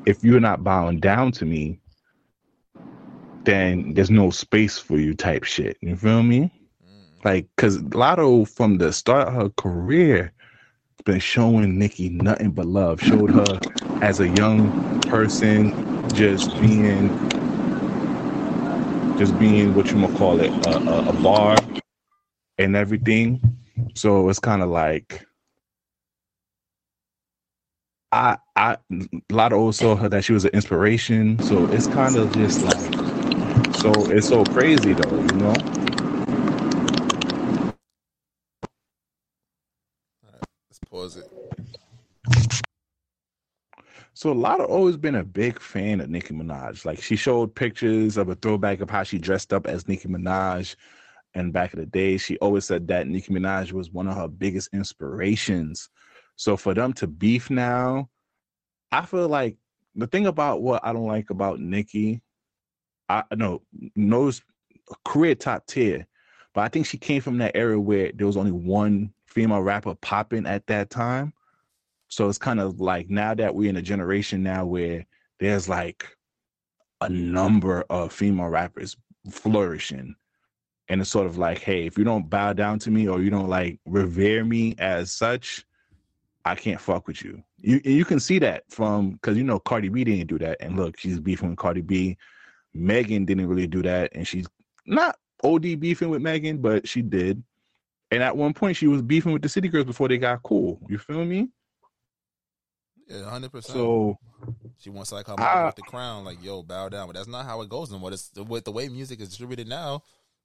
if you're not bowing down to me, then there's no space for you type shit. You feel me? Mm. Like, cause Latto from the start of her career been showing Nicki nothing but love. Showed her as a young person, just being, just being what you gonna call it, a, a, a bar and everything. So it's kind of like I I Latto also saw her that she was an inspiration. So it's kind of just like so it's so crazy though, you know. Let's pause it. So a lot of always been a big fan of Nicki Minaj. Like she showed pictures of a throwback of how she dressed up as Nicki Minaj. And back in the day, she always said that Nicki Minaj was one of her biggest inspirations. So for them to beef now, I feel like the thing about what I don't like about Nicki, I know knows career top tier, but I think she came from that era where there was only one female rapper popping at that time. So it's kind of like now that we're in a generation now where there's like a number of female rappers flourishing. And it's sort of like, hey, if you don't bow down to me or you don't like revere me as such, I can't fuck with you. You you can see that from because you know Cardi B didn't do that, and look, she's beefing with Cardi B. Megan didn't really do that, and she's not OD beefing with Megan, but she did. And at one point, she was beefing with the City Girls before they got cool. You feel me? Yeah, hundred percent. So She wants like her mom with the crown, like yo, bow down. But that's not how it goes anymore. It's with the way music is distributed now.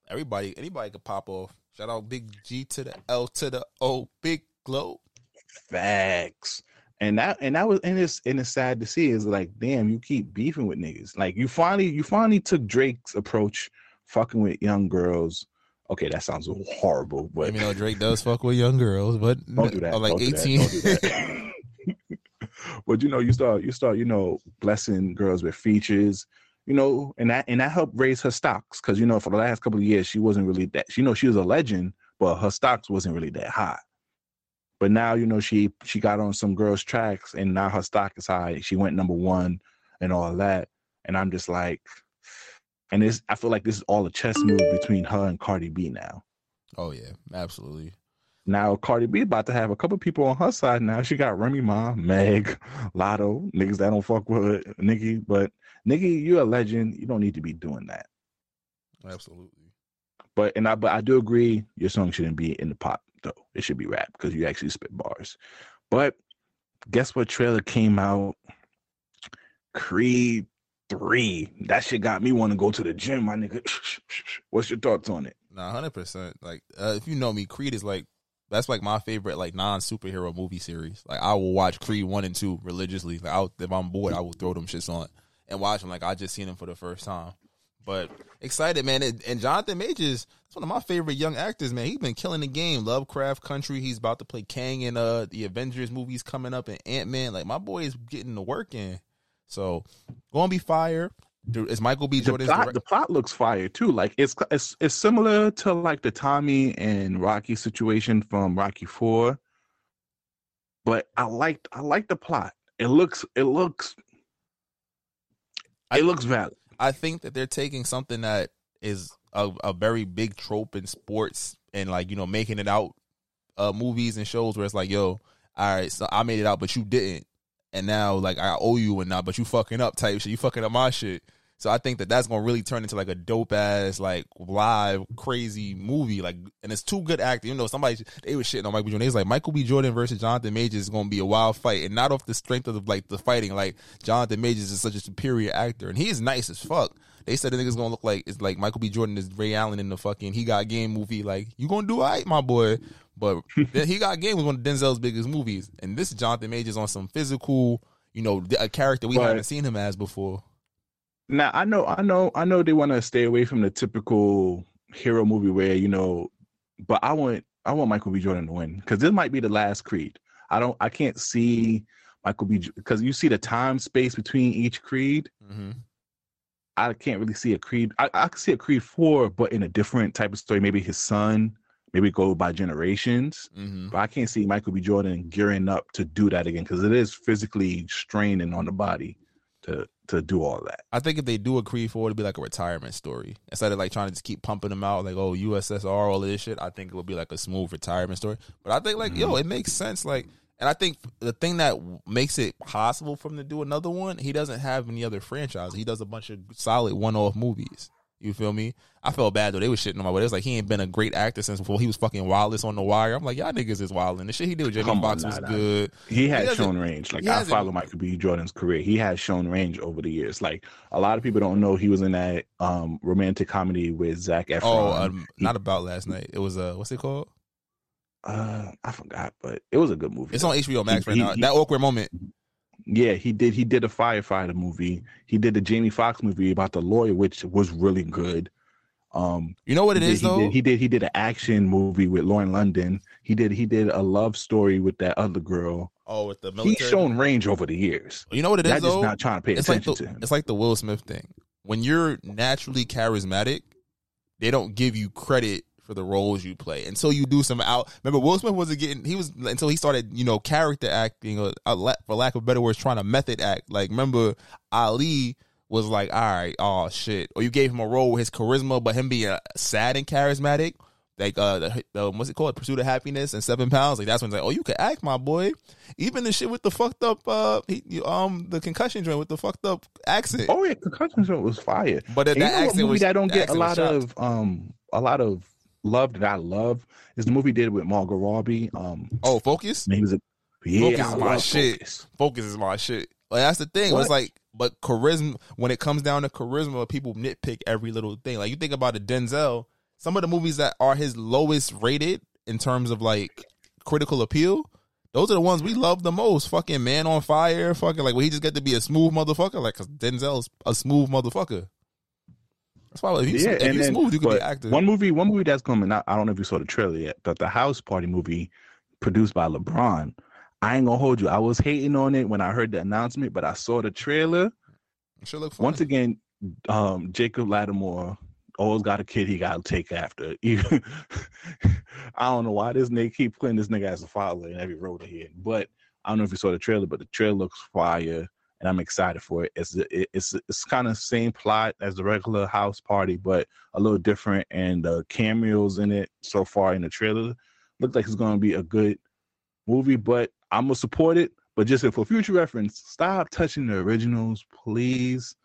Everybody, anybody could pop off. Shout out Big G to the L to the O, Big Glow. Facts. And that and that was and it's and it's sad to see is like, damn, you keep beefing with niggas. Like you finally you finally took Drake's approach, fucking with young girls. Okay, that sounds horrible, but Even though Drake does fuck with young girls, but don't do that. uh, like don't eighteen. do that. [laughs] but you know, you start you start, you know, blessing girls with features, you know, and that and that helped raise her stocks. Cause you know, for the last couple of years, she wasn't really that you know, she was a legend, but her stocks wasn't really that high. But now, you know, she she got on some girls' tracks and now her stock is high. She went number one and all that. And I'm just like, and this I feel like this is all a chess move between her and Cardi B now. oh yeah, absolutely. Now Cardi B about to have a couple people on her side now. She got Remy Ma, Meg, Latto, niggas that don't fuck with her, Nicki. But Nicki, you're a legend. You don't need to be doing that. Absolutely. But and I but I do agree your song shouldn't be in the pop though. It should be rap because you actually spit bars. But guess what trailer came out? Creed 3. That shit got me want to go to the gym, my nigga. [laughs] What's your thoughts on it? Nah, hundred percent. Like, uh, if you know me, Creed is like that's like my favorite like non superhero movie series. Like, I will watch Creed one and two religiously. Like, I'll, if I'm bored, I will throw them shits on and watch them. Like, I just seen them for the first time. But excited, man. And, and Jonathan Majors, is one of my favorite young actors, man. He's been killing the game. Lovecraft Country. He's about to play Kang in uh the Avengers movies coming up and Ant Man. Like, my boy is getting the work in. So, gonna be fire. Is Michael B. Jordan? the plot, direct- the plot looks fire too. Like it's it's it's similar to like the Tommy and Rocky situation from Rocky Four, but I liked I like the plot. It looks it looks I- it looks valid. I think that they're taking something that is a, a very big trope in sports and like you know making it out uh movies and shows where it's like yo all right so I made it out but you didn't and now like I owe you and now but you fucking up type shit. You fucking up my shit. So I think that that's gonna really turn into like a dope ass like live crazy movie. Like and it's two good actors. You know somebody they was shitting on Michael B. Jordan. They was like Michael B. Jordan versus Jonathan Majors is gonna be a wild fight. And not off the strength of the, like the fighting. Like Jonathan Majors is such a superior actor and he is nice as fuck. They said the nigga's gonna look like it's like Michael B. Jordan is Ray Allen in the fucking He Got Game movie. Like you gonna do alright my boy but [laughs] He Got Game was one of Denzel's biggest movies and this Jonathan Majors on some physical you know a character we But- haven't seen him as before. Now I know I know I know they want to stay away from the typical hero movie where you know, but I want I want Michael B. Jordan to win because this might be the last Creed. I don't I can't see Michael B. because you see the time space between each Creed. Mm-hmm. I can't really see a Creed. I, I can see a Creed four, but in a different type of story. Maybe his son maybe go by generations. hmm But I can't see Michael B. Jordan gearing up to do that again because it is physically straining on the body to to do all that. I think if they do a Creed four, it'd be like a retirement story instead of like trying to just keep pumping them out, like oh USSR, all of this shit. I think it would be like a smooth retirement story. But I think like yo, it makes sense. Like, and I think the thing that makes it possible for him to do another one, he doesn't have any other franchise. He does a bunch of solid one off movies. You feel me? I felt bad though. They was shitting on my way. It was like he ain't been a great actor since before he was fucking Wallace on the Wire. I'm like, y'all niggas is wilding. The shit he did with Jamie Foxx was nah, good. He had hasn't- shown range. Like I follow Michael B. Jordan's career. He has shown range over the years. Like a lot of people don't know he was in that um romantic comedy with Zac Efron. Oh, um, not about last night. It was uh, what's it called? uh, I forgot, but it was a good movie. It's on HBO Max He- right he- now. he- that awkward moment. Yeah, he did. He did a firefighter movie. He did the Jamie Foxx movie about the lawyer, which was really good. Um, You know what it is did, though. He did, he did. He did an action movie with Lauren London. He did. He did a love story with that other girl. oh, with the military. He's shown range over the years. You know what it is That just though. not trying to pay it's like attention the to him. it's like the Will Smith thing. When you're naturally charismatic, they don't give you credit for the roles you play until you do some out. Remember, Will Smith wasn't getting. He was until he started, you know, character acting, or uh, for lack of better words, trying to method act. Like remember, Ali was like, all right, oh shit, or you gave him a role with his charisma, but him being uh, sad and charismatic. Like uh, the, the what's it called, Pursuit of Happiness and Seven Pounds. Like that's when it's like, oh, you could act, my boy. Even the shit with the fucked up, uh, he, you- um, the concussion joint with the fucked up accent. Oh yeah, concussion Zone was fire. But that And you accent was- that don't get a lot of um a lot of love that I love is the movie did with Margot Robbie. Um, Oh, focus. he was a yeah, Focus is my shit. Focus. Focus is my shit. Like that's the thing. It's like, but charisma. When it comes down to charisma, people nitpick every little thing. Like you think about it, Denzel. Some of the movies that are his lowest rated in terms of like critical appeal. Those are the ones we love the most. Fucking Man on Fire. Fucking like where he just got to be a smooth motherfucker. Like cause Denzel's a smooth motherfucker. That's why if you, Yeah, if and you then, smooth, you could be active. One movie, one movie that's coming out. I don't know if you saw the trailer yet, but the House Party movie produced by LeBron. I ain't gonna hold you. I was hating on it when I heard the announcement, but I saw the trailer. Should look fun. Once again, um, Jacob Latimore always got a kid he got to take after. [laughs] Even- I don't know why this nigga keep putting this nigga as a father in every role he in, but I don't know if you saw the trailer, but the trailer looks fire, and I'm excited for it. It's it's it's kind of same plot as the regular house party, but a little different, and the cameos in it so far in the trailer look like it's going to be a good movie. But I'm gonna support it. But just for future reference, stop touching the originals, please.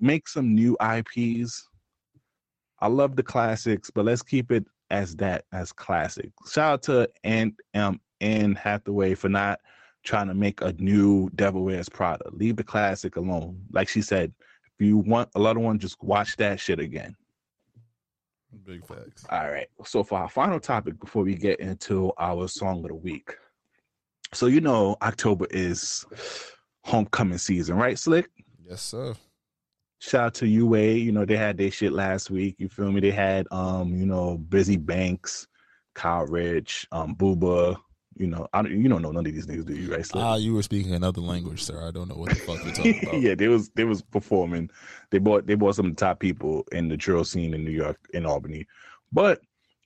Make some new IPs. I love the classics, but let's keep it as that as classic. Shout out to Anne um Anne Hathaway for not trying to make a new Devil Wears Prada. Leave the classic alone. Like she said, if you want a lot of one, just watch that shit again. Big facts. All right. So for our final topic before we get into our song of the week. So you know October is homecoming season, right, Slick? Yes, sir. Shout out to UA. You know, they had their shit last week. You feel me? They had um, you know, Bizzy Banks, Kyle Richh, um, Booba. You know, I don't you don't know none of these niggas, do you, right? Ah, you were speaking another language, sir. I don't know what the fuck you're talking [laughs] about. yeah, they was they was performing. They bought they bought some of the top people in the drill scene in New York in Albany. But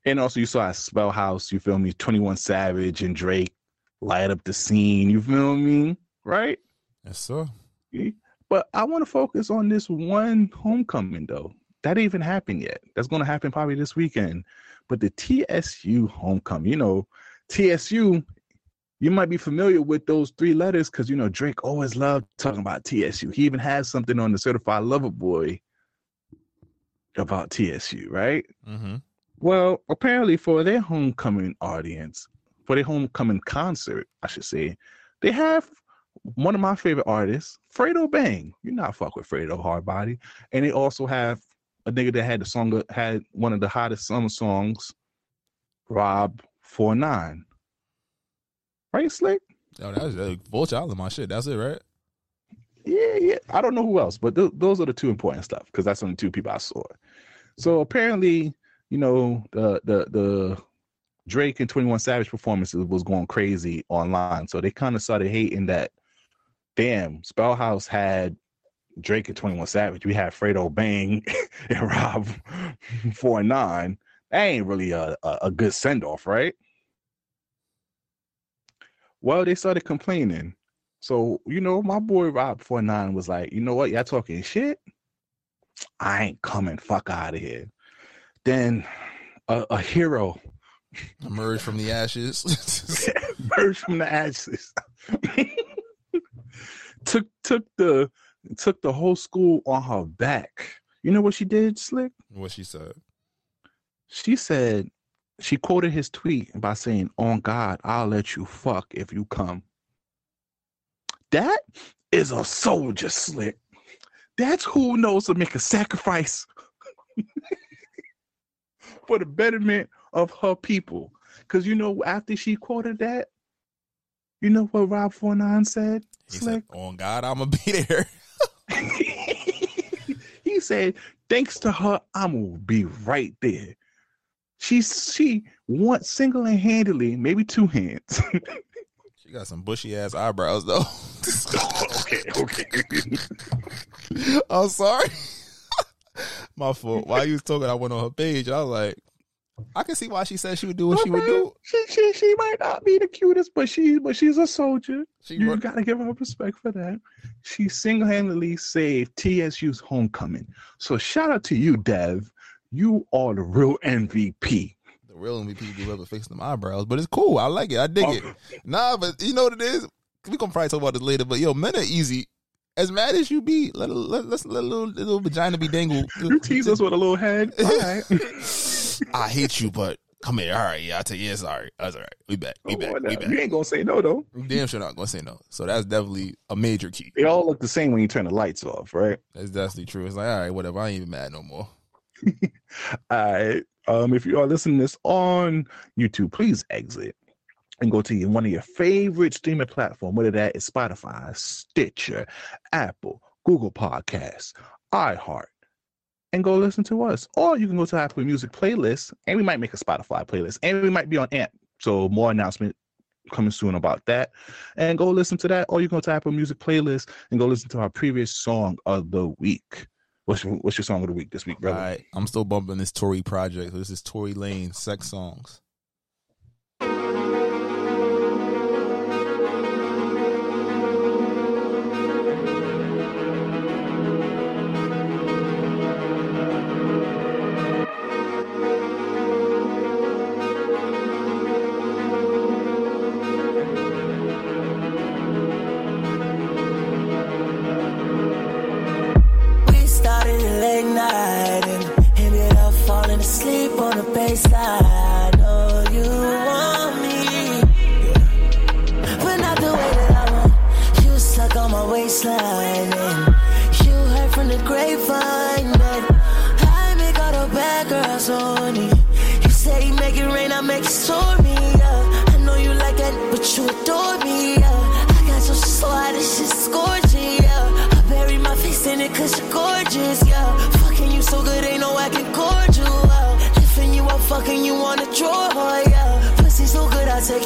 and also you saw at Spell House, you feel me, 21 Savage and Drake light up the scene, you feel me? Right? Yes, sir. But I want to focus on this one homecoming though. That even happened yet. That's gonna happen probably this weekend. But the TSU homecoming, you know, TSU, you might be familiar with those three letters because you know Drake always loved talking about TSU. He even has something on the certified lover boy about TSU, right? Mm-hmm. Well, apparently for their homecoming audience, for their homecoming concert, I should say, they have one of my favorite artists, Fredo Bang. You not fuck with Fredo Hardbody, and they also have a nigga that had the song had one of the hottest summer songs, Rob Four Nine. Right, Slick? Oh, that was uh, Vulture Island, my shit. That's it, right? Yeah, yeah. I don't know who else, but th- those are the two important stuff because that's only two people I saw. So apparently, you know, the the the Drake and Twenty One Savage performances was going crazy online. So they kind of started hating that. Damn, Spellhouse had Drake and Twenty One Savage. We had Fredo Bang [laughs] and Rob [laughs] Four Nine. That ain't really a, a, a good send off, right? Well, they started complaining. So, you know, my boy Rob 49 was like, you know what, y'all talking shit? I ain't coming. Fuck out of here. Then a, a hero emerged from the ashes. [laughs] emerged from the ashes. [laughs] took took the took the whole school on her back. You know what she did, Slick? what she said. She said she quoted his tweet by saying, "On God, I'll let you fuck if you come." That is a soldier, Slick. That's who knows to make a sacrifice [laughs] for the betterment of her people. Because you know, after she quoted that, you know what Rob 49 said? He Slick? said, "On God, I'm gonna be there." [laughs] [laughs] he said, thanks to her, I'm gonna be right there. She she wants single handedly, maybe two hands. [laughs] She got some bushy ass eyebrows though. okay, okay. [laughs] I'm sorry. [laughs] My fault. While you was talking, I went on her page. I was like, I can see why she said she would do what she would do. She, she she might not be the cutest, but she but she's a soldier. She you run- gotta give her respect for that. She single handedly saved TSU's homecoming. So shout out to you, Dev. You are the real MVP. The real MVP do ever fix them eyebrows, but it's cool. I like it. I dig it. Nah, but you know what it is? We gonna probably talk about this later. But yo, men are easy. As mad as you be, let let let's let a little, little vagina be dangled. [laughs] You tease us with a little head. [laughs] All right. I hate you, but come here. All right, yeah, I tell you, it's all right. That's all right. We back. We oh, back. We back. you ain't gonna say no though. Damn sure not gonna say no. So that's definitely a major key. They all look the same when you turn the lights off, right? That's definitely true. It's like, all right, whatever. I ain't even mad no more. [laughs] Um, if you are listening to this on YouTube, please exit and go to one of your favorite streaming platform, whether that is Spotify, Stitcher, Apple, Google Podcasts, iHeart, and go listen to us. Or you can go to Apple Music playlist, and we might make a Spotify playlist, and we might be on AMP. So more announcement coming soon about that. And go listen to that, or you can go to Apple Music playlist and go listen to our previous song of the week. What's your, what's your song of the week this week, brother? right. I'm still bumping this Tory project. This is Tory Lanez, Sex Songz. The. Oh, you want me, but not the way that I want. You was stuck on my waistline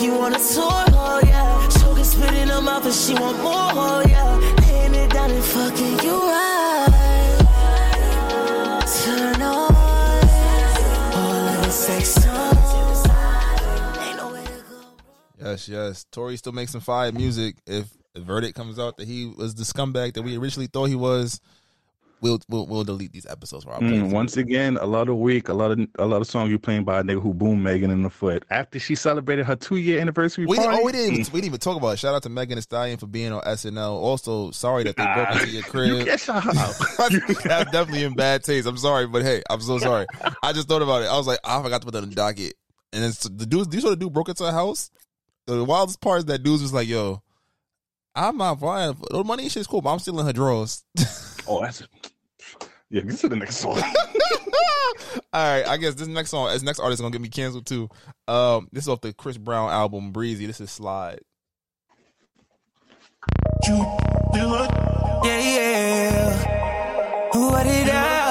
you on a tour. Oh, yeah. Can spit in her mouth and she want more. Oh, yeah. Laying it down and fucking you right. Turn on all of the sex. Yes, yes. Tory still makes some fire music. If the verdict comes out that he was the scumbag that we originally thought he was, we'll we'll, we'll delete these episodes for our Mm, once again, a lot of week, a lot of a lot of song you playing by a nigga who boomed Megan in the foot after she celebrated her two year anniversary We party. didn't, oh, we didn't, even, we didn't even talk about it. Shout out to Megan Thee Stallion for being on SNL. Also, sorry that they broke into your crib. out. [laughs] That's definitely in bad taste. I'm sorry, but hey, I'm so sorry. I just thought about it. I was like, I forgot to put that on the docket. And then the dude, these saw the dude broke into a house. The wildest part is that dude was like, "Yo, I'm not buying the money. Shit's cool, but I'm stealing her drawers." [laughs] oh, that's it. yeah. This is the next song. [laughs] All right, I guess this next song, this next artist is gonna get me canceled too. Um, this is off the Chris Brown album Breezy. This is Slide. Yeah, yeah. What did I?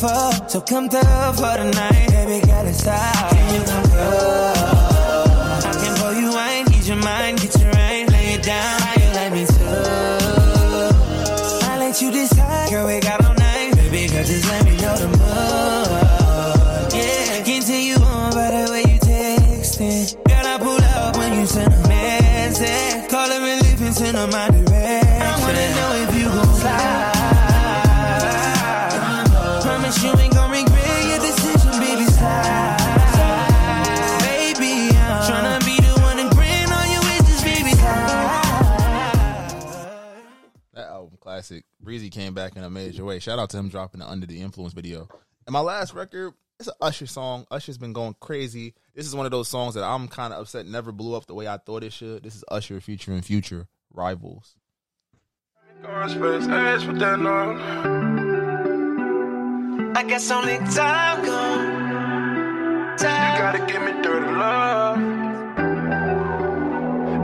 Fuck, so come through for the night. Baby, girl, it's time. Can you come through? I can pour you wine, ease your mind, get you right, lay it down. How you like me too? I let you decide, girl, we got all night. Baby, girl, just let me Breezy came back in a major way. Shout out to him dropping the Under the Influence video. And my last record, it's an Usher song. Usher's been going crazy. This is one of those songs that I'm kind of upset never blew up the way I thought it should. This is Usher featuring Future Rivals. I guess only time gon' You gotta give me dirty love.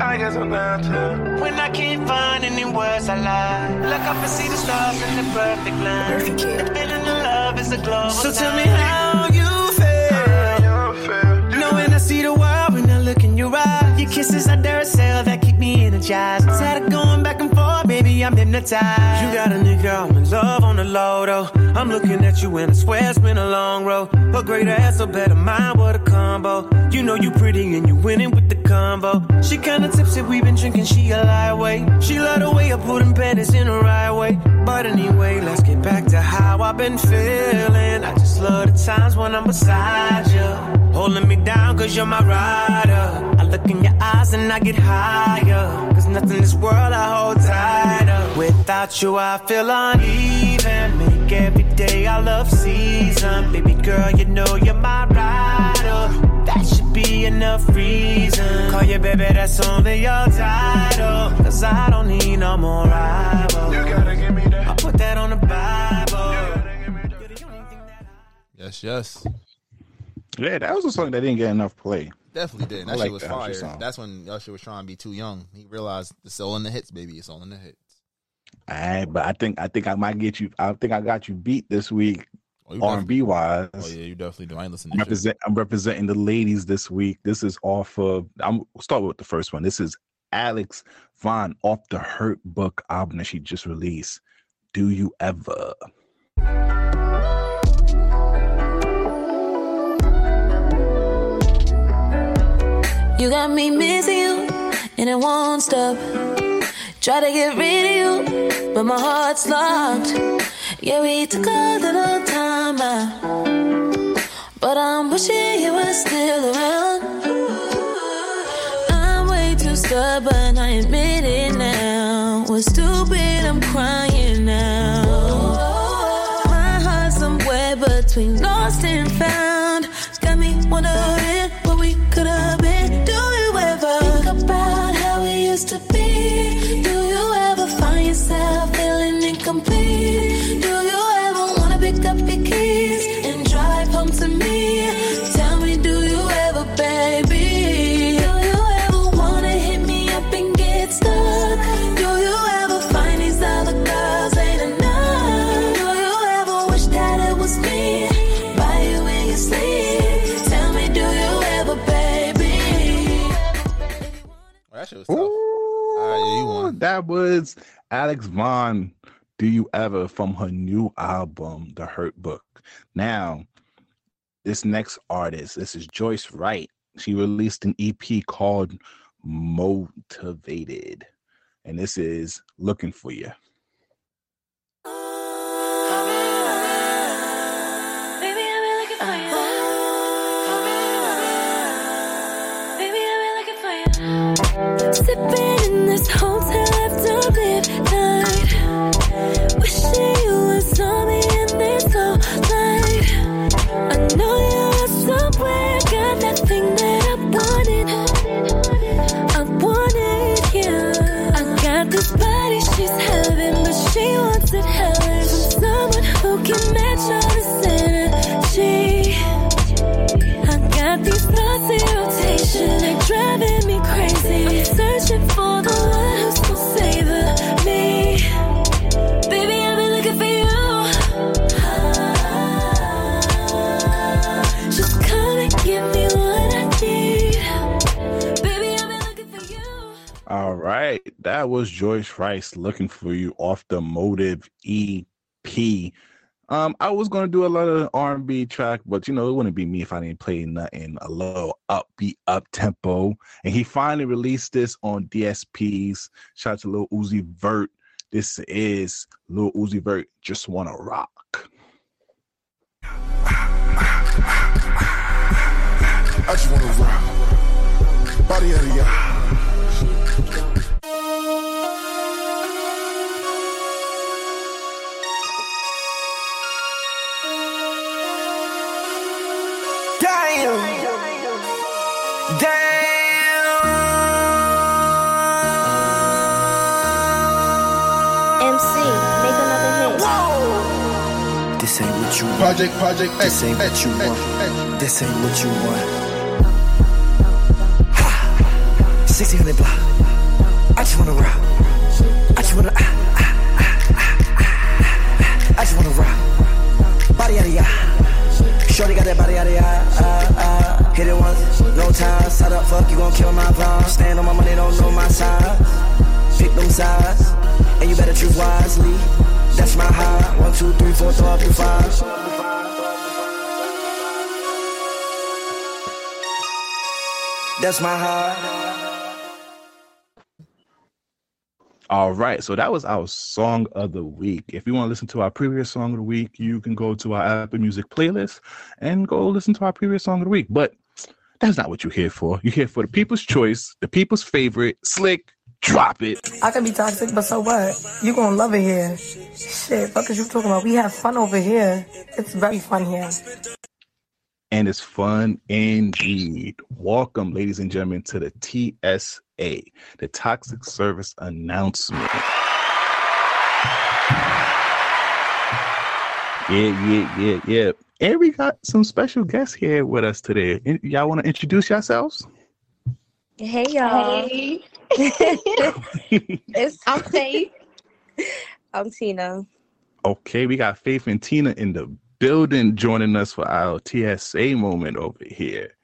I guess I'm down to. When I can't find any words I lie. Look up and see the stars in the perfect line. Perfect Feeling of love is a global So tell me how you feel. Knowing I see the world when I look in your eyes. Your kisses are Duracell that keep me energized. Tired of going back and forth, baby, I'm hypnotized. You got a nigga, I'm in love on the low though. I'm looking at you and I swear it's been a long road. A great ass, a better mind, what a combo. You know you pretty and you winning with the combo. She kinda tipsy, we been drinking, she a lightweight. She love the way I put them panties in the right way. But anyway, let's get back to how I've been feeling. I just love the times when I'm beside you. Holding me down cause you're my rider. I look in your eyes and I get higher. Cause nothing in this world I hold tighter. Without you, I feel uneven. Make every day I love season. Baby girl, you know you're my rider. That should be enough reason. Call you baby, that's only your title. Cause I don't need no more rival. You gotta give me that. I put that on the Bible. You're the only thing that I- Yes, yes. Yeah, that was a song that didn't get enough play. Definitely did. I That like shit was Usher fire. song. That's when Usher was trying to be too young. He realized it's all in the hits, baby. It's all in the hits. All right, but I think I think I might get you. I think I got you beat this week, Oh, R and B wise. oh yeah, you definitely do. I ain't listening I'm, represent, I'm representing the ladies this week. This is off of. I'm we'll start with the first one. This is Alex Vaughn off the Hurt Book album that she just released. Do you ever? You got me missing you, and it won't stop. Try to get rid of you, but my heart's locked. Yeah, we took a little time out, but I'm wishing you were still around. I'm way too stubborn, I admit it now. Was stupid, I'm crying now. My heart's somewhere between lost and found. Got me wondering that shit was tough. All right, yeah, you Ooh, won. That was Alex Vaughn. Do you ever from her new album, The Hurt Book? Now, this next artist, this is Joyce Wrice. She released an EP called Motivated, and this is Looking for You. Sipping in this hotel after midnight. Wishing you me in this whole night. I know you are somewhere, got that thing that I wanted. I wanted you. I got this body, she's but she wants it someone who can match all driving me crazy. I'm searching for the one who's gonna save me. Baby, I've been looking for you. Just come and give me what I need. Baby, I've been looking for you. All right, that was Joyce Wrice looking for you off the Motive EP. Um, I was gonna do a lot of R and B track, but you know it wouldn't be me if I didn't play nothing a little upbeat, up tempo. And he finally released this on DSPs. Shout out to Lil Uzi Vert. This is Lil Uzi Vert. Just wanna rock. I just wanna rock. Body of ya. Damn. Damn. MC, make another hit. Whoa. This ain't what you want. Project, project, This ain't what you want. This ain't what you want. 1600 block. I just wanna rock. I just wanna. Ah, ah, ah, ah, ah, ah. I just wanna rock. Body out of ya. Shorty got that body out of. Ah, ah. Hit it once, no time. Side up, fuck, you gon' kill my vibe. Stand on my money, don't know my size. Pick them sides, and you better choose wisely. That's my high. One, two, three, four, throw up your five. That's my high. All right, so that was our song of the week. If you want to listen to our previous song of the week, you can go to our Apple Music playlist and go listen to our previous song of the week. But that's not what you're here for. You're here for the people's choice, the people's favorite, slick. Drop it. I can be toxic, but so what? You gonna love it here. Shit, fuck is you talking about? We have fun over here. It's very fun here. and it's fun indeed. Welcome, ladies and gentlemen, to the TSA, the Toxic Service Announcement. Yeah, yeah, yeah, yeah. And we got some special guests here with us today. Y'all want to introduce yourselves? Hey y'all. [laughs] it's, I'm Faith. [laughs] I'm Tina. Okay, we got Faith and Tina in the building joining us for our TSA moment over here.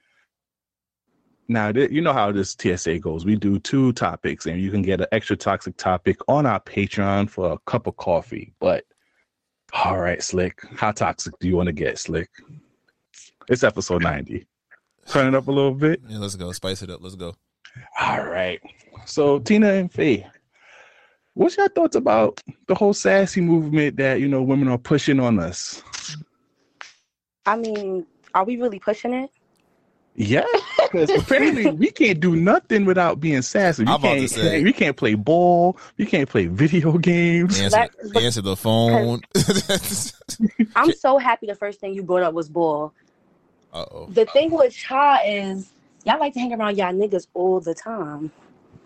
Now, th- you know how this TSA goes. We do two topics, and you can get an extra toxic topic on our Patreon for a cup of coffee. But, all right, Slick, how toxic do you want to get, Slick? It's episode 90. Turn it up a little bit. Yeah, let's go. Spice it up. Let's go. All right. So, Tina and Faye, what's your thoughts about the whole sassy movement that, you know, women are pushing on us? I mean, are we really pushing it? Yeah, because [laughs] apparently we can't do nothing without being sassy. We I'm about to can't, say. we can't play ball. We can't play video [laughs] games. Answer, That- but- answer the phone. [laughs] I'm so happy the first thing you brought up was ball. uh oh. The thing with Cha is y'all like to hang around y'all niggas all the time.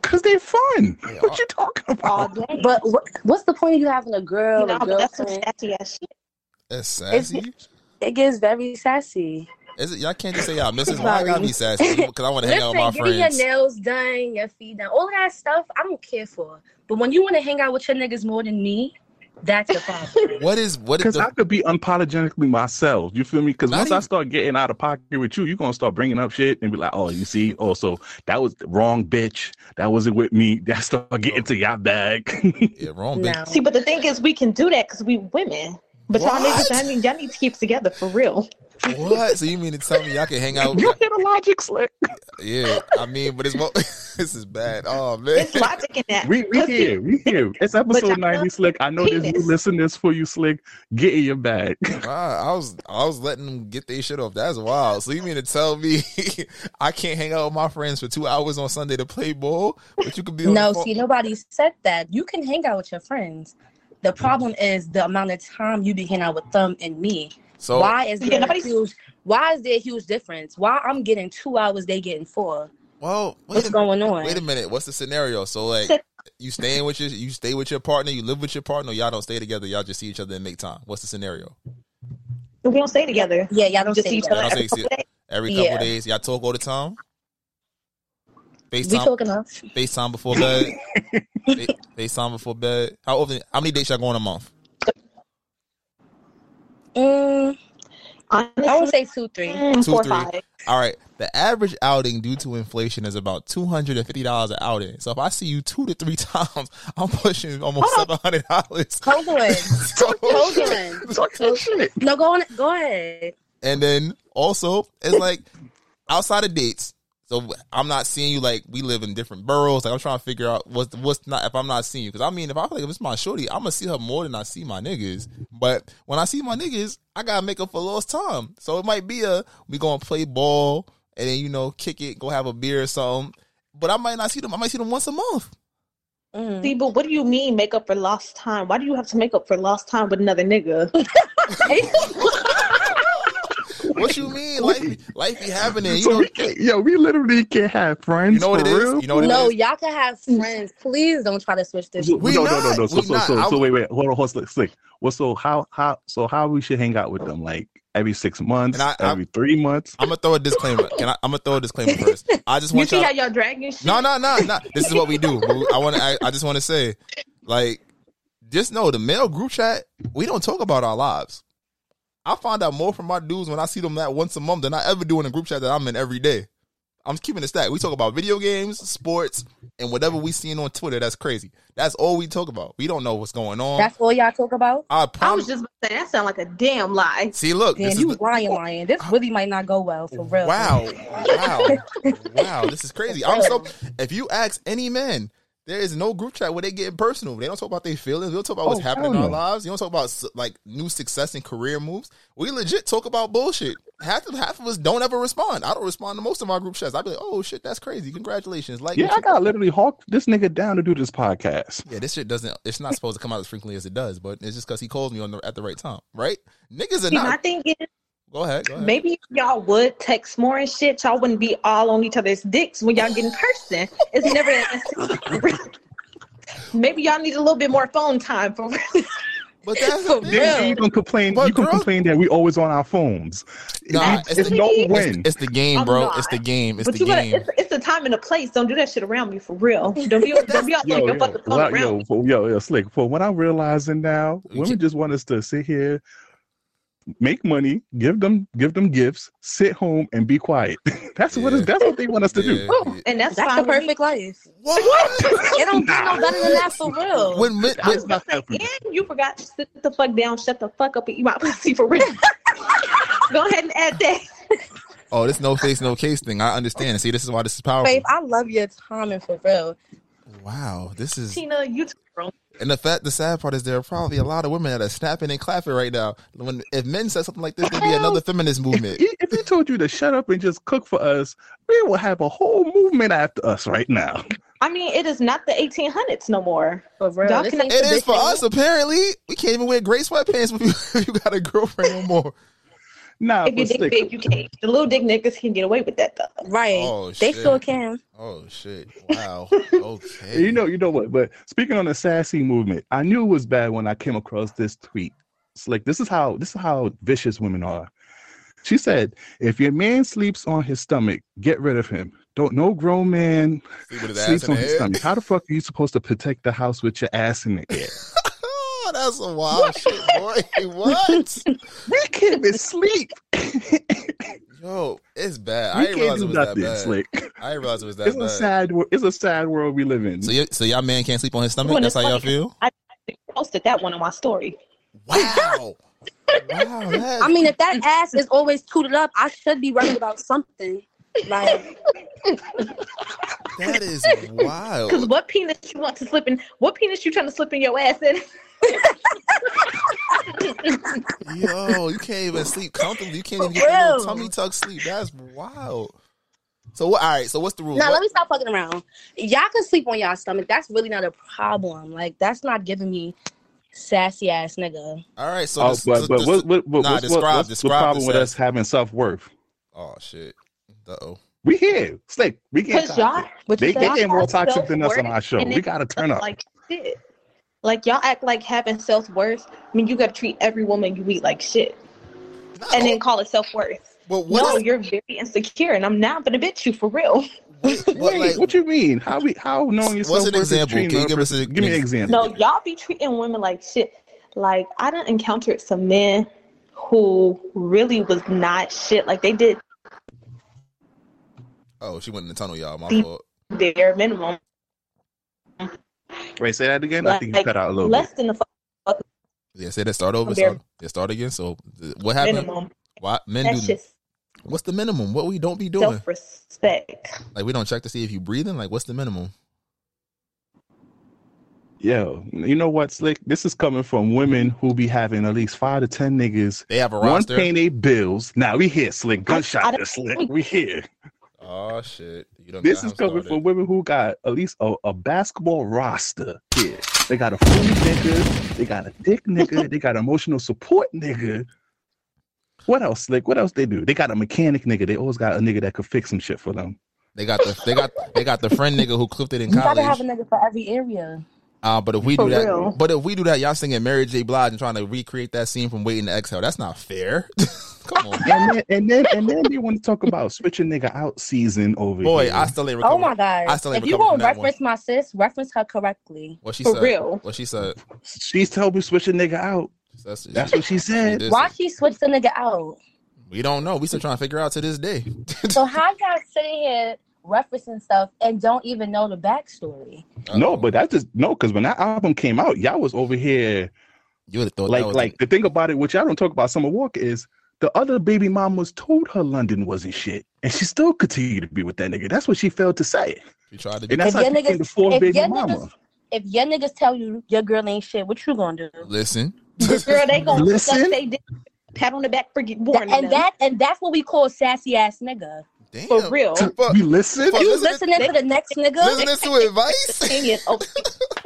Cause they're fun. What you talking all about? day. But what, what's the point of you having a girl, you know, a but that's some sassy ass shit. That's It's- sassy. It gets very sassy. Is it? Y'all can't just say y'all [laughs] misses. Why [laughs] I gotta be sassy? Because I want to hang out with my Listen, getting friends. your nails done, your feet done, all that stuff, I don't care for. But when you want to hang out with your niggas more than me, that's the problem. [laughs] What is what is Because the I could be unapologetically myself. You feel me? Because Not once I start getting out of pocket with you, you're gonna start bringing up shit and be like, "Oh, you see? Oh, so that was the wrong, bitch. That wasn't with me. That start getting to your bag." yeah, wrong bitch? no. See, but the thing is, we can do that because we women. But y'all niggas, y'all need, y'all need to keep together for real. What? So you mean to tell me y'all can hang out? you hear a logic, slick? Yeah, I mean, but it's mo- [laughs] this is bad. Oh man, It's logic in that. We we Pussy. here, we here. It's episode y'all ninety, know slick. I know there's new penis. listeners for you, slick. Get in your bag. [laughs] Wow, I was I was letting them get their shit off. That's wild. So you mean to tell me [laughs] I can't hang out with my friends for two hours on Sunday to play ball, but you could be on No, the phone- see, nobody said that. You can hang out with your friends. The problem is the amount of time you be hanging out with them and me. So why is Yeah, there a huge? Why is there a huge difference? Why I'm getting two hours, they getting four? well, What's a, going on? wait a minute. What's the scenario? So like, [laughs] you staying with your you stay with your partner, you live with your partner, y'all don't stay together, y'all just see each other and make time. What's the scenario? We don't stay together. Yeah, y'all don't Just say see each other Y'all every don't say- couple days. Every couple Yeah. days, y'all talk all the time. We FaceTime, talking enough. FaceTime before bed. [laughs] Fa- FaceTime before bed. How often? How many dates y'all go on a month? Mm, Honestly, I would say two, three. mm, Two, four or three. five. All right, the average outing due to inflation is about two hundred and fifty dollars an outing. So if I see you two to three [laughs] times, I'm pushing almost seven hundred dollars. Hold on. [laughs] Hold on. Talk that shit. No, go on. Go ahead. And then also, it's like outside of dates. So I'm not seeing you like we live in different boroughs. Like I'm trying to figure out what's what's not if I'm not seeing you. Because I mean, if I feel like if it's my shorty, I'm gonna see her more than I see my niggas. But when I see my niggas, I gotta make up for lost time. So it might be a we gonna play ball and then you know kick it, go have a beer or something. But I might not see them. I might see them once a month. Mm. See, but what do you mean make up for lost time? Why do you have to make up for lost time with another nigga? [laughs] [laughs] [laughs] What you mean? Life, be- life be happening. You So know, we can't, yo, we literally can't have friends. You know what for it is? real? You know what it no, is? y'all can have friends. Please don't try to switch this. So- We no, no, no, no. So, We so, not. so, I so, wait, wait, hold on, hold on, slick, slick. Well, so how, how, so how we should hang out with them? Like every six months, And I- I- every three months. I'm gonna throw a disclaimer. Can I? I'm gonna throw a disclaimer first. [laughs] I just You want see y'all. how y'all dragging shit? No, no, no, no. This is what we do. I want to. I, I just want to say, like, just know the male group chat. We don't talk about our lives. I find out more from my dudes when I see them that once a month than I ever do in a group chat that I'm in every day. I'm keeping it stacked. We talk about video games, sports, and whatever we seeing on Twitter. That's crazy. That's all we talk about. We don't know what's going on. That's all y'all talk about. I I was just about to say that sound like a damn lie. See, look. Damn, This is you the, lying, lying. This really might not go well for real. Wow. [laughs] Wow. wow. This is crazy. I'm so if you ask any man, there is no group chat where they get personal. They don't talk about their feelings. We don't talk about what's Oh, happening in our lives. You don't talk about like new success and career moves. We legit talk about bullshit. Half of half of us don't ever respond. I don't respond to most of our group chats. I'd be like, oh shit, that's crazy. Congratulations. Like Yeah, I got literally hawked this nigga down to do this podcast. yeah, this shit doesn't. It's not supposed to come out as frequently as it does, but it's just because he calls me on the at the right time, right? Niggas are See, my not. thing is, Go ahead. Go ahead. maybe if y'all would text more and shit, y'all wouldn't be all on each other's dicks when y'all get in person. It's never that. [laughs] Maybe y'all need a little bit more phone time for real. But that's For the Then you can complain. But you can girls- complain that we always on our phones. Nah, it's, it's the- no it's- win. It's the game, bro. It's the game. It's but the you gotta, game. it's, it's a time and the place. Don't do that shit around me for real. [laughs] Don't be, don't be out there yo, your yo, fucking phone well, around yo, me. yo, yo, slick. For what I'm realizing now, women just want us to sit here, make money, give them, give them gifts, sit home and be quiet. [laughs] that's what Yeah. it, that's what they want us to do. Yeah, yeah. And that's, That's the perfect life. What? [laughs] It don't get no better than that for [laughs] real. when, men- I when, was about to say, and you forgot to sit the fuck down, shut the fuck up, and eat my pussy for real. Go ahead and add that. oh, this no face, no case thing. I understand. See, this is why this is powerful. Babe, I love your timing for real. Wow, this is Tina, you too, bro. And the fact. The sad part is there are probably a lot of women that are snapping and clapping right now. When if men said something like this, there'd be another feminist movement. If, if he told you to shut up and just cook for us, we will have a whole movement after us right now. I mean, it is not the 1800s no more. For real. Y'all This can- ain't It is for us. Apparently, we can't even wear gray sweatpants if you, [laughs] if you got a girlfriend no more. Nah, If you but dick slick, big, you can't. The little dick niggas can get away with that though. Right. Oh, they shit. sure can. Oh shit! Wow. [laughs] Okay. you know, you know what? But speaking on the sassy movement, I knew it was bad when I came across this tweet. It's like this is how this is how vicious women are. She said, "If your man sleeps on his stomach, get rid of him. Don't no grown man Sleep with his ass sleeps on his air? stomach. How the fuck are you supposed to protect the house with your ass in the air? [laughs] That's a wild shit, boy. [laughs] What? we can't even sleep. Yo, it's bad. I didn't can't realize do it was that nothing. bad. Slick. I didn't realize it was [laughs] that It's a sad. It's a sad world we live in. So, y- so y'all man can't sleep on his stomach. When That's it's how y'all feel. I posted that one on my story. Wow. wow. [laughs] I mean, if that ass is always tooted up, I should be worried about something. Like, that is Because wild. what penis you want to slip in? What penis you trying to slip in your ass in? Yo, you can't even sleep comfortably. You can't even get that little real. tummy tuck sleep. That's wild. So what? All right. So what's the rule? now What- let me stop fucking around. Y'all can sleep on y'all stomach. That's really not a problem. Like, that's not giving me sassy ass nigga. all right. So, oh, this- but this- but this- what, what, what, nah, what's, describe- what, what's the problem with us having self worth? oh shit. Uh oh. We here, slick. We get Because y'all, you They, say? they get more have toxic than us on our show. We gotta turn up. Like shit. Like y'all act like having self worth. I mean, you got to treat every woman you meet like shit, and then call it self worth. But what No, is- you're very insecure, and I'm not gonna bitch you for real. what, [laughs] Wait, like, what you mean? How we how knowing yourself? What's an example? Can you give us a- give me an an example? No, y'all be treating women like shit. Like I done encountered some men who really was not shit. Like they did Oh, she went in the tunnel, y'all. My See- fault. Bare minimum. Wait, say that again. I think you cut out a little less bit. teen the fuck Yeah, say that. Start over. Bare- Start, yeah, start again. So, what happened? minimum. Why men That's do? just What's the minimum? What we don't be doing? self respect. Like we don't check to see if you breathing. Like what's the minimum? Yo, you know what, Slick? This is coming from women who be having at least five to ten niggas. They have a roster. One paying their bills. Now we here, Slick. I Gunshot don't- to Slick. We here. Oh shit! You don't This is coming from women who got at least a, a basketball roster here. They got a food nigga, they got a dick nigga, they got emotional support nigga. What else, Slick? What else they do? They got a mechanic nigga. They always got a nigga that could fix some shit for them. They got the they got they got the friend nigga who clipped it in You gotta have a nigga for every area. Uh, but if we For do that, real. but if we do that, y'all singing Mary J. Blige and trying to recreate that scene from Waiting to Exhale. That's not fair. [laughs] Come on, And then and then and then they want to talk about switching nigga out season over here. boy. here. I still ain't Oh my god! I still ain't if you recovered from gonna one. reference my sis, reference her correctly. What she For said? real. What she said? She's told me switch a nigga out. That's, That's what she said. did Why she switched the nigga out? We don't know. We still trying to figure out to this day. [laughs] so how y'all sitting here referencing stuff and don't even know the backstory? No, but that's just no, because when that album came out, y'all was over here. You would have thought like that was like the thing about it, which y'all don't talk about Summer Walker is the other baby mamas told her London wasn't shit, and she still continued to be with that nigga. That's what she failed to say. She tried to And that's If how your she niggas- the fourth baby your mama. If your niggas tell you your girl ain't shit, what you gonna do? Listen, Girl, they gonna Listen. they dick, pat on the back for get warning and them. that and that's what we call sassy ass nigga. Damn. for real. You listen. Fuck, You listen- listening to the next nigga? Listening to advice. Opinion over,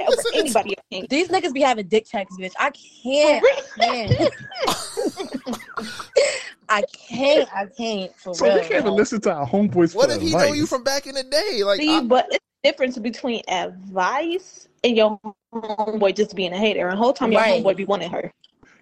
over anybody opinion. These niggas be having dick checks, bitch. I can't. I can't. [laughs] I can't. I can't. For So real. we can't even listen to our homeboys What for if he advice. know you from back in the day? Like, See, I- but it's the difference between advice and your homeboy just being a hater. And the whole time your Right. homeboy be wanting her.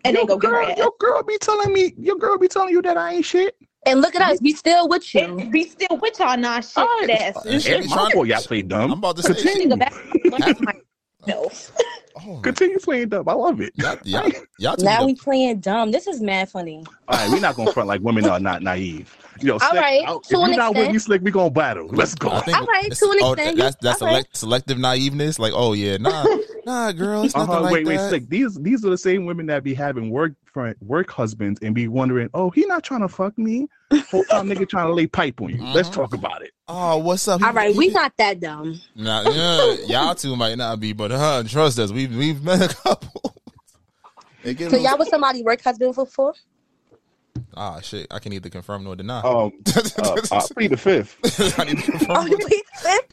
And your then go get her girl, ass. your girl be telling me, your girl be telling you that I ain't shit. And look at us. We still with you. And be still with y'all non shit Alright. asses. she be It's my trying- y'all play dumb. I'm about to say, Continue. Nigga, back to myself. [laughs] oh, [laughs] Continue playing dumb. I love it. y'all, y'all, [laughs] y'all Now the- we playing dumb. This is mad funny. All right, we're not gonna front like women are not naive. Yo, Slick, right, out- to if you're not with extent. me, Slick, we gonna battle. Let's go. All right, it's- to an oh, extent, that's that's all right. select, selective naiveness. Like, oh yeah, nah, [laughs] nah, girl, it's nothing Uh-huh, like wait, wait, that. Slick. These these are the same women that be having work friend, work husbands and be wondering, oh, he not trying to fuck me. Whole time nigga trying to lay pipe on you. Let's Uh-huh. talk about it. Oh, what's up? He- All right, he- we not that dumb. Nah, yeah, y'all two might not be, but huh, trust us, we've we've met a couple. [laughs] They get a So y'all was somebody work husband before? Ah shit, I can neither confirm nor deny. Um, [laughs] uh, uh, plead the fifth. [laughs] I need to confirm Oh, nor you plead the fifth?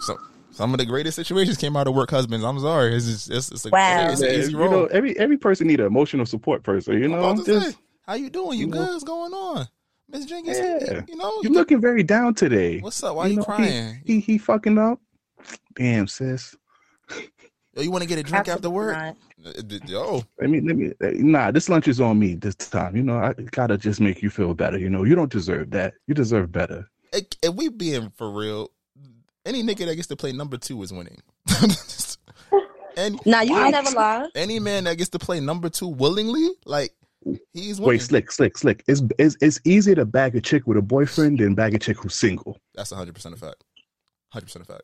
So, some of the greatest situations came out of work husbands. I'm sorry, it's just, it's, it's, a, Wow. it's an Man, easy you know, every every person need an emotional support person. You I'm know, just say, how you doing? You you good? know. What's going on, Miss Jenkins? Yeah. You know, You're looking very down today. What's up? Why you know, crying? He, he fucking up. Damn, sis. Yo, you want to get a drink after work? Not. D- Yo, Let me let me. Nah, this lunch is on me this time. You know, I gotta just make you feel better. You know, you don't deserve that. You deserve better. if if we being for real, any nigga that gets to play number two is winning. [laughs] and Nah, you What? can never lie. any man that gets to play number two willingly, like he's winning. Wait, slick, slick, slick. It's, it's it's easier to bag a chick with a boyfriend than bag a chick who's single. That's hundred percent a fact. Hundred percent a fact.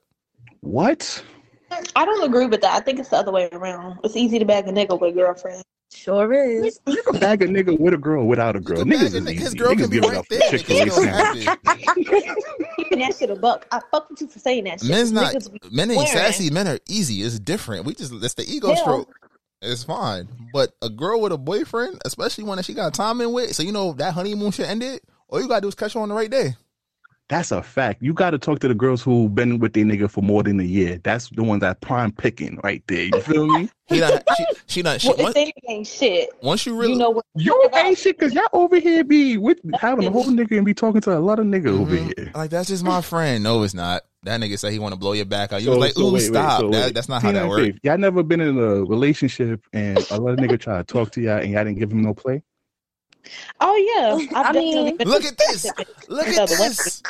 What? I don't agree with that. I think it's the other way around. It's easy to bag a nigga with a girlfriend. Sure is. You can bag a nigga with a girl without a girl. Niggas is easy. his girl Niggas can be give right up for there. Chick-fil-A Niggas don't Keeping that shit a buck. I fuck with you for saying that shit. Men's not Niggas men ain't swearing. sassy. Men are easy. It's different. We just it's the ego Yeah. stroke. It's fine. But a girl with a boyfriend, especially one that she got time in with, so you know that honeymoon shit ended. All you gotta do is catch her on the right day. That's a fact. You got to talk to the girls who been with their nigga for more than a year. That's the ones that prime picking right there. You feel me? [laughs] He done, she, she done, she, Well, if once, they ain't shit, once you really, you know what? You ain't shit because y'all over here be with having a whole nigga and be talking to a lot of nigga over Mhm. here. like that's just my friend. No, it's not. That nigga said he want to blow your back out. You So- was like, so ooh, wait, wait, stop. so that, wait. that's not how that works. Y'all never been in a relationship and a lot of nigga try to talk to y'all and y'all didn't give him no play? Oh yeah, [laughs] I've I definitely mean- Look at this. Look at other women. this.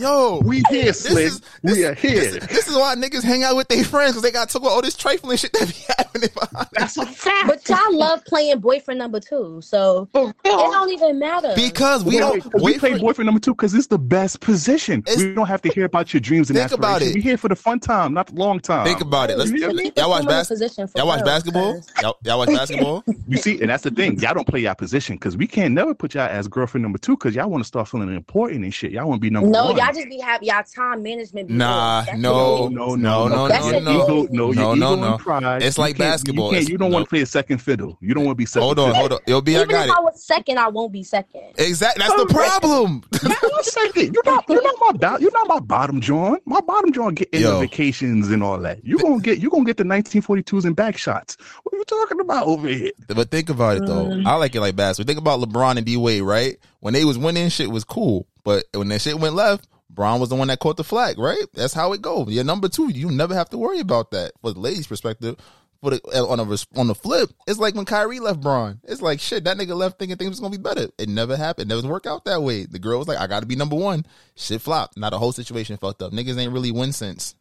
Yo, we here, this Slick. is- we are here. This is why niggas hang out with their friends because they got to talk about all this trifling shit that be [laughs] happening behind. That's a fact. But y'all love playing boyfriend number two, so it don't even matter. Because we don't wait, 'cause we play boyfriend number two because it's the best position. We don't have to hear about your dreams and Think about it. We here for the fun time, not the long time. Think about it. Let's, You hear me? y'all watch Put 'em in a bas- Y'all watch real, basketball. 'cause- Y'all, y'all watch basketball. [laughs] [laughs] You see, and that's the thing. Y'all don't play y'all position because we can't never put y'all as girlfriend number two because y'all want to start feeling important and shit. Y'all want to be number no, one. y'all just be happy. Y'all time management. Be Nah, off. That's no, no, no, no, That's no, no, Ego, no, no, no, no. pride. It's like basketball. You, can't, you don't no. want to play a second fiddle. You don't want to be second. Hold on, fiddle. hold on. Yo, B, I Even got if it. I was second, I won't be second. Exactly. That's the problem. You're [laughs] second. You're not. You're not my. bo- You're not my bottom John. My bottom John get in Yo. vacations and all that. You gonna get. You gonna get the 1942s and back shots. What are you talking about over here? But think about it though. Mm. I like it like basketball. Think about LeBron and D Wade, right? When they was winning, shit was cool. But when that shit went left, Bron was the one that caught the flag, right? That's how it goes. You're number two. You never have to worry about that. For the ladies' perspective, the on a on the flip, it's like when Kyrie left Bron. It's like shit. That nigga left thinking things was gonna be better. It never happened. It doesn't work out that way. The girl was like, I got to be number one. Shit flopped. Now the whole situation fucked up. Niggas ain't really win since.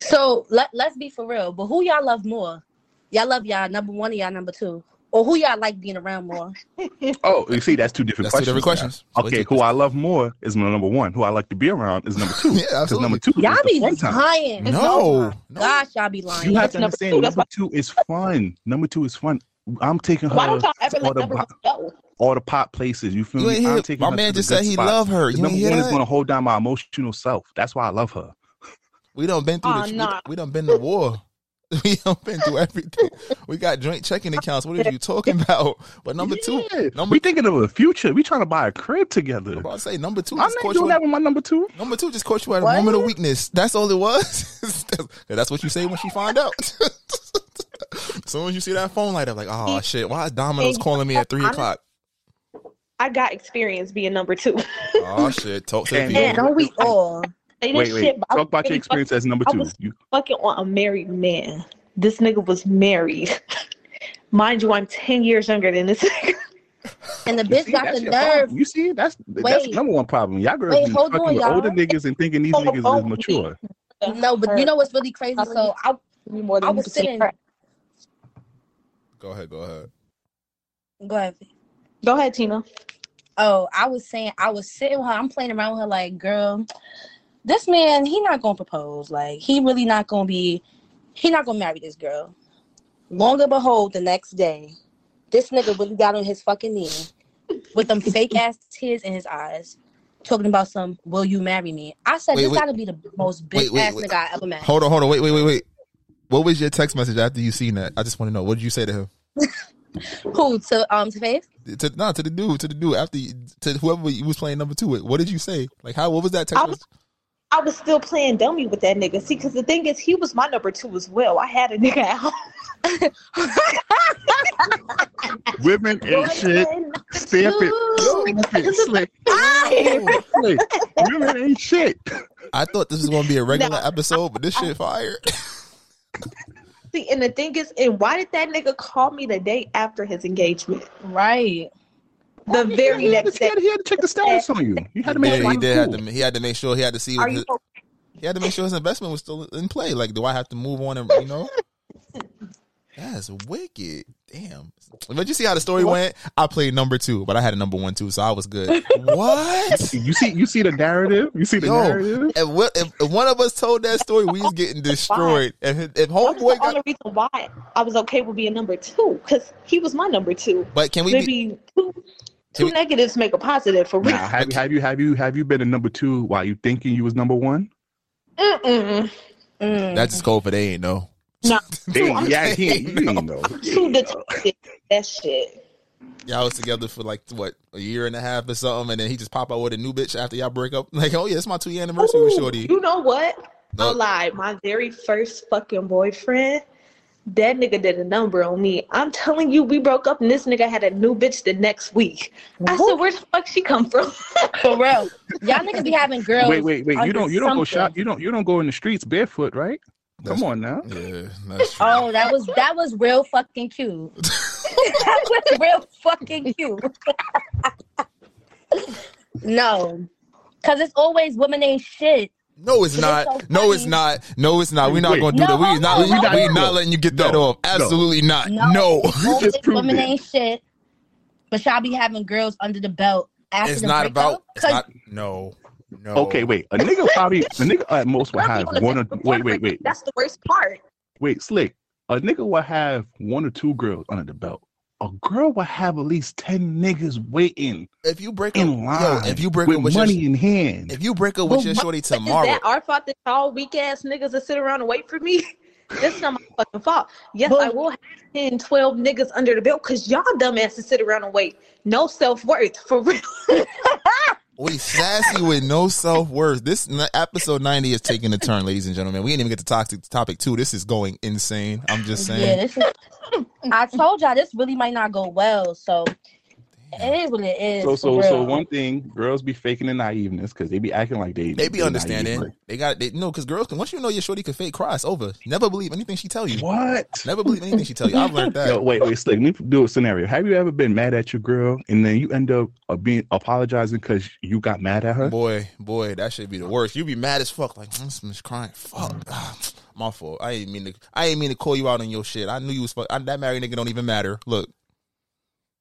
So let let's be for real. But who y'all love more? Y'all love y'all number one or y'all number two, or who y'all like being around more? [laughs] Oh, you see, that's two different That's two questions. different questions. now. Okay, who I love more is my number one. Who I like to be around is number two. [laughs] Yeah, Because absolutely. number two Y'all be lying. No, Gosh, y'all be lying. You have to number understand. two, Number two is fun. Number two is fun. I'm taking her Why don't y'all to ever all let the, number bo- go? all the pop places. You feel You me? I'm hear- taking my man just said he spots. love her. You number one is going to hold down my emotional self. That's why I love her. We done been through Aw, the we, nah. we done been to war. [laughs] We done been through everything. We got joint checking accounts. What are you talking about? But number two, Yeah, number we thinking of the future. We trying to buy a crib together. I'm about to say number two. I'm not doing you that with my number two. number two just caught you at a What? moment of weakness. That's all it was. [laughs] that's, that's what you say when she find out. [laughs] as soon as you see that phone light up, like, oh shit, why is Domino's calling me at three o'clock? I got experience being number two. Oh shit, talk to the And- don't we all? Say Wait, wait. shit, Talk was about your really experience as number I two. was- You, fucking on a married man. This nigga was married. [laughs] Mind you, I'm 10 years younger than this nigga. And the bitch see, got that's the nerve. problem. You see, that's that's the number one problem. Y'all girls Wait, be fucking on, with y'all. older niggas and thinking these Oh, niggas oh, is mature. No, but you know what's really crazy? So I, I was sitting. Go ahead, go ahead. Go ahead. Go ahead, Tina. Oh, I was saying I was sitting with her. I'm playing around with her like, girl, this man, he not gonna propose. Like, he really not gonna be. He not gonna marry this girl. Long and behold, the next day, this nigga really got on his fucking knee with them [laughs] fake ass tears in his eyes, talking about some. Will you marry me? I said Wait, this wait. gotta be the most bitch wait, ass nigga I ever met. Hold on, hold on, wait, wait, wait, wait. What was your text message after you seen that? I just want to know. What did you say to him? [laughs] Who to um to Faith? To no, to the dude, to the dude after you, to whoever you was playing number two with. What did you say? Like how? What was that text? I was, I was still playing dummy with that nigga. See, because the thing is, he was my number two as well. I had a nigga at home. [laughs] Women ain't shit. Stamp it. Stamp it. Slick. Slick. Women ain't shit. I thought this was gonna be a regular No. episode, but this shit fire. See, and the thing is, and why did that nigga call me the day after his engagement? Right. The very He had, next to, he, day. he had to check the status on you. He had to make yeah, sure he did were have to. He had to make sure he had to see. Are What you he had to make sure his investment was still in play. Like, do I have to move on and you know? That's wicked. Damn. But you see how the story went? I played number two, but I had a number one too, so I was good. what? You see, you see the narrative. You see the Yo, narrative. if, what- if, if one of us told that story, we was getting destroyed. If if That's homeboy the reason why I was okay with being number two, because he was my number two. but can we be? Maybe two, Can two we- negatives make a positive for real. Now, have you have you have you have you been a number two while you thinking you was number one? Mm-mm. Mm. That's just cold for they ain't know. No, [laughs] They, I'm yeah, he ain't, you ain't know. [laughs] too detective. That shit. Y'all was together for like what a year and a half or something, and then he just pop out with a new bitch after y'all break up. [laughs] Like, oh yeah, it's my two year anniversary with Ooh, Shorty. You know what? No. I lied. My very first fucking boyfriend, that nigga did a number on me. I'm telling you, we broke up and this nigga had a new bitch the next week. I said, where the fuck she come from? [laughs] For real. Y'all niggas be having girls. Wait, wait, wait. You don't you don't go shop. You don't you don't go in the streets barefoot, right? Come on now. Yeah, that's true. Oh, that was that was real fucking cute. [laughs] that was real fucking cute. [laughs] no. Cause it's always women ain't shit. No, it's But not. so no, it's not. No, it's not. We're not going to do No, that. We're hold not. on, We're we on. not letting you get that No, off. no. Absolutely not. No, No. it's always just women it. ain't shit. But y'all be having girls under the belt after It's the not breakup? about. It's 'Cause not. No. No. Okay, wait. A nigga probably a nigga at most will have one or take wait, wait, wait, That's the worst part. wait, slick. A nigga will have one or two girls under the belt. A girl will have at least ten niggas waiting If you break up, in line yo, if you break with up with money your, in hand. if you break up Well, with your what- shorty Is tomorrow, that our fault that y'all weak ass niggas that sit around and wait for me? [laughs] That's not my fucking fault. Yes, But- I will have 10, 12 niggas under the belt because y'all dumbasses sit around and wait. No self worth, for real. [laughs] we sassy with no self worth. This n- episode ninety is taking a turn, ladies and gentlemen. We didn't even get to toxic topic two. This is going insane. I'm just saying. Yeah, this is. I told y'all this really might not go well, so it is what it is. So so so one thing, girls be faking the naiveness because they be acting like they They be they're understanding. naive. They got they no because girls can once you know your shorty can fake cry, it's over. Never believe anything she tell you. What? Never believe anything she tell you. I've learned [laughs] that. Yo, wait, wait, slick. Let me do a scenario. Have you ever been mad at your girl and then you end up uh, being apologizing because you got mad at her? Boy, boy, that should be the worst. You be mad as fuck. Like this bitch crying. Fuck. [sighs] My fault. I ain't mean to. I ain't mean to call you out on your shit. I knew you was fuck. I, that married nigga don't even matter. Look,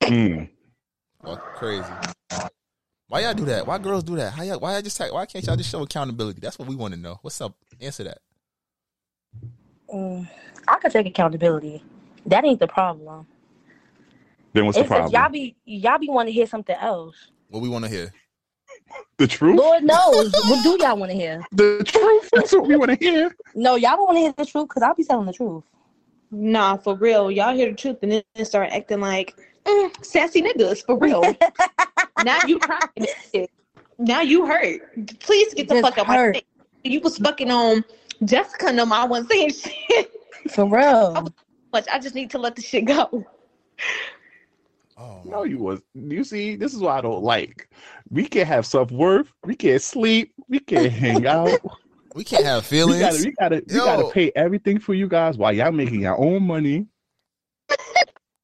Mm. Fuck, crazy. Why y'all do that? Why girls do that? How y'all, why y'all just why can't y'all just show accountability? That's what we want to know. What's up? Answer that. Mm, I could take accountability. That ain't the problem. Then what's the It's that problem? y'all be y'all be want to hear something else. What we want to hear. the truth? Lord knows. what do y'all want to hear? The truth. That's what we want to hear. No, y'all don't want to hear the truth because I'll be telling the truth. Nah, for real. Y'all hear the truth and then start acting like mm, sassy niggas, for real. [laughs] now you crying. Now you hurt. Please get the Just fuck out my face. You was fucking on Jessica no I wasn't saying [laughs] shit. For real. But I just need to let the shit go. Oh No, you was. You see, this is what I don't like. We can't have self worth. We can't sleep. We can't hang [laughs] out. We can't have feelings. We feelings. gotta, we gotta, we gotta pay everything for you guys while y'all making your own money.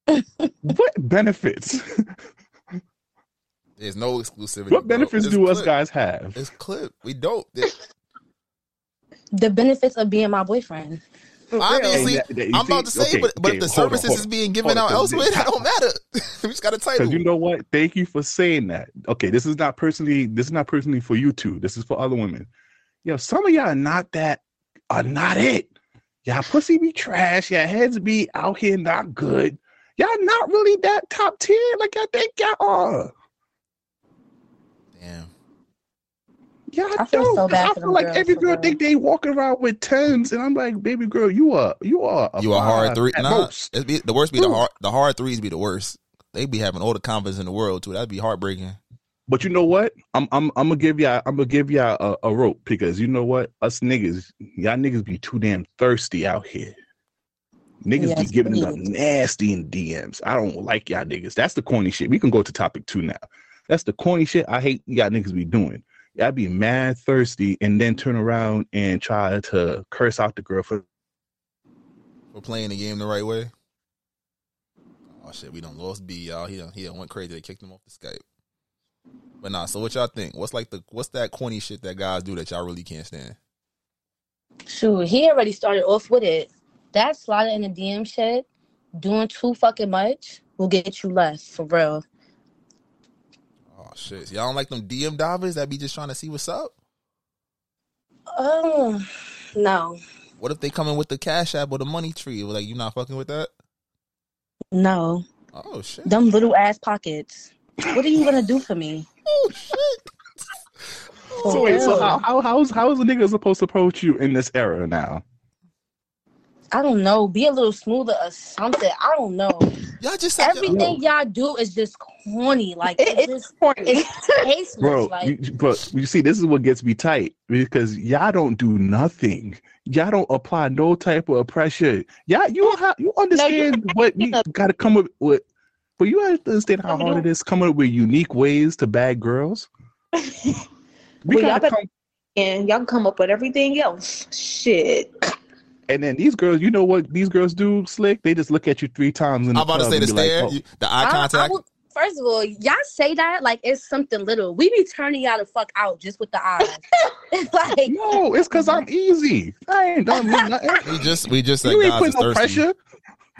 What benefits? There's no exclusivity. What benefits It's do us guys have? It's clip. We don't. It- The benefits of being my boyfriend. obviously, And that- that- you I'm about to say, okay, but but okay, if the hold on, services hold is being given Hold on, out 'cause elsewhere, [laughs] this- that don't matter. [laughs] we just got a title. Because you know what? Thank you for saying that. Okay, this is not personally. This is not personally for you two. This is for other women. Yo, some of y'all are not that. Are not it. Y'all pussy be trash. Y'all heads be out here not good. Y'all not really that top tier like I think y'all are. Damn. Y'all I feel don't. so 'cause bad I for feel them like girls, every girl think they walking around with tens, and I'm like, baby girl, you are you are a You are hard five three? at Nah, most. it'd be, the worst be the hard. The hard threes be the worst. They be having all the confidence in the world too. That'd be heartbreaking. But you know what? I'm I'm I'm gonna give y'all I'm gonna give y'all a, a rope because you know what? Us niggas, y'all niggas be too damn thirsty out here. Niggas Yes, be giving them please. nasty in DMs. I don't like y'all niggas. That's the corny shit. We can go to topic two now. That's the corny shit I hate y'all niggas be doing. Y'all be mad thirsty and then turn around and try to curse out the girl for For playing the game the right way. Oh shit, we done lost B, y'all. He done, he done went crazy. They kicked him off the Skype. But nah, so what y'all think? What's like the what's that corny shit that guys do that y'all really can't stand? Shoot, he already started off with it. That sliding in the DM shit, doing too fucking much, will get you left for real. Oh shit, so y'all don't like them DM divers that be just trying to see what's up? Oh, no, What if they come in with the cash app or the money tree? Like you not fucking with that? no. Oh shit. Them little ass pockets. What are you gonna do for me? [laughs] Oh shit. For So wait, so how, how how is how is a nigga supposed to approach you in this era now? I don't know. Be a little smoother or something. I don't know. Y'all just said uh, Everything y'all do is just corny. Like It- it's it's just corny. it's tasteless. Bro, like you, but you see, this is what gets me tight because y'all don't do nothing. Y'all don't apply no type of pressure. Y'all, you have, you understand what you got to come up with. But you have to understand how hard it is coming up with unique ways to bag girls. [laughs] We Well, y'all gotta better- come, And y'all can come up with everything else. Shit. And then these girls, you know what these girls do, slick? They just look at you three times in the I'm about to say the and be like, stare, oh, the eye I- I contact. would- First of all, y'all say that like it's something little. We be turning y'all the fuck out just with the eyes. [laughs] It's like No, it's because I'm easy. I ain't done nothing. We just we just said You ain't guys is putting no thirsty. pressure.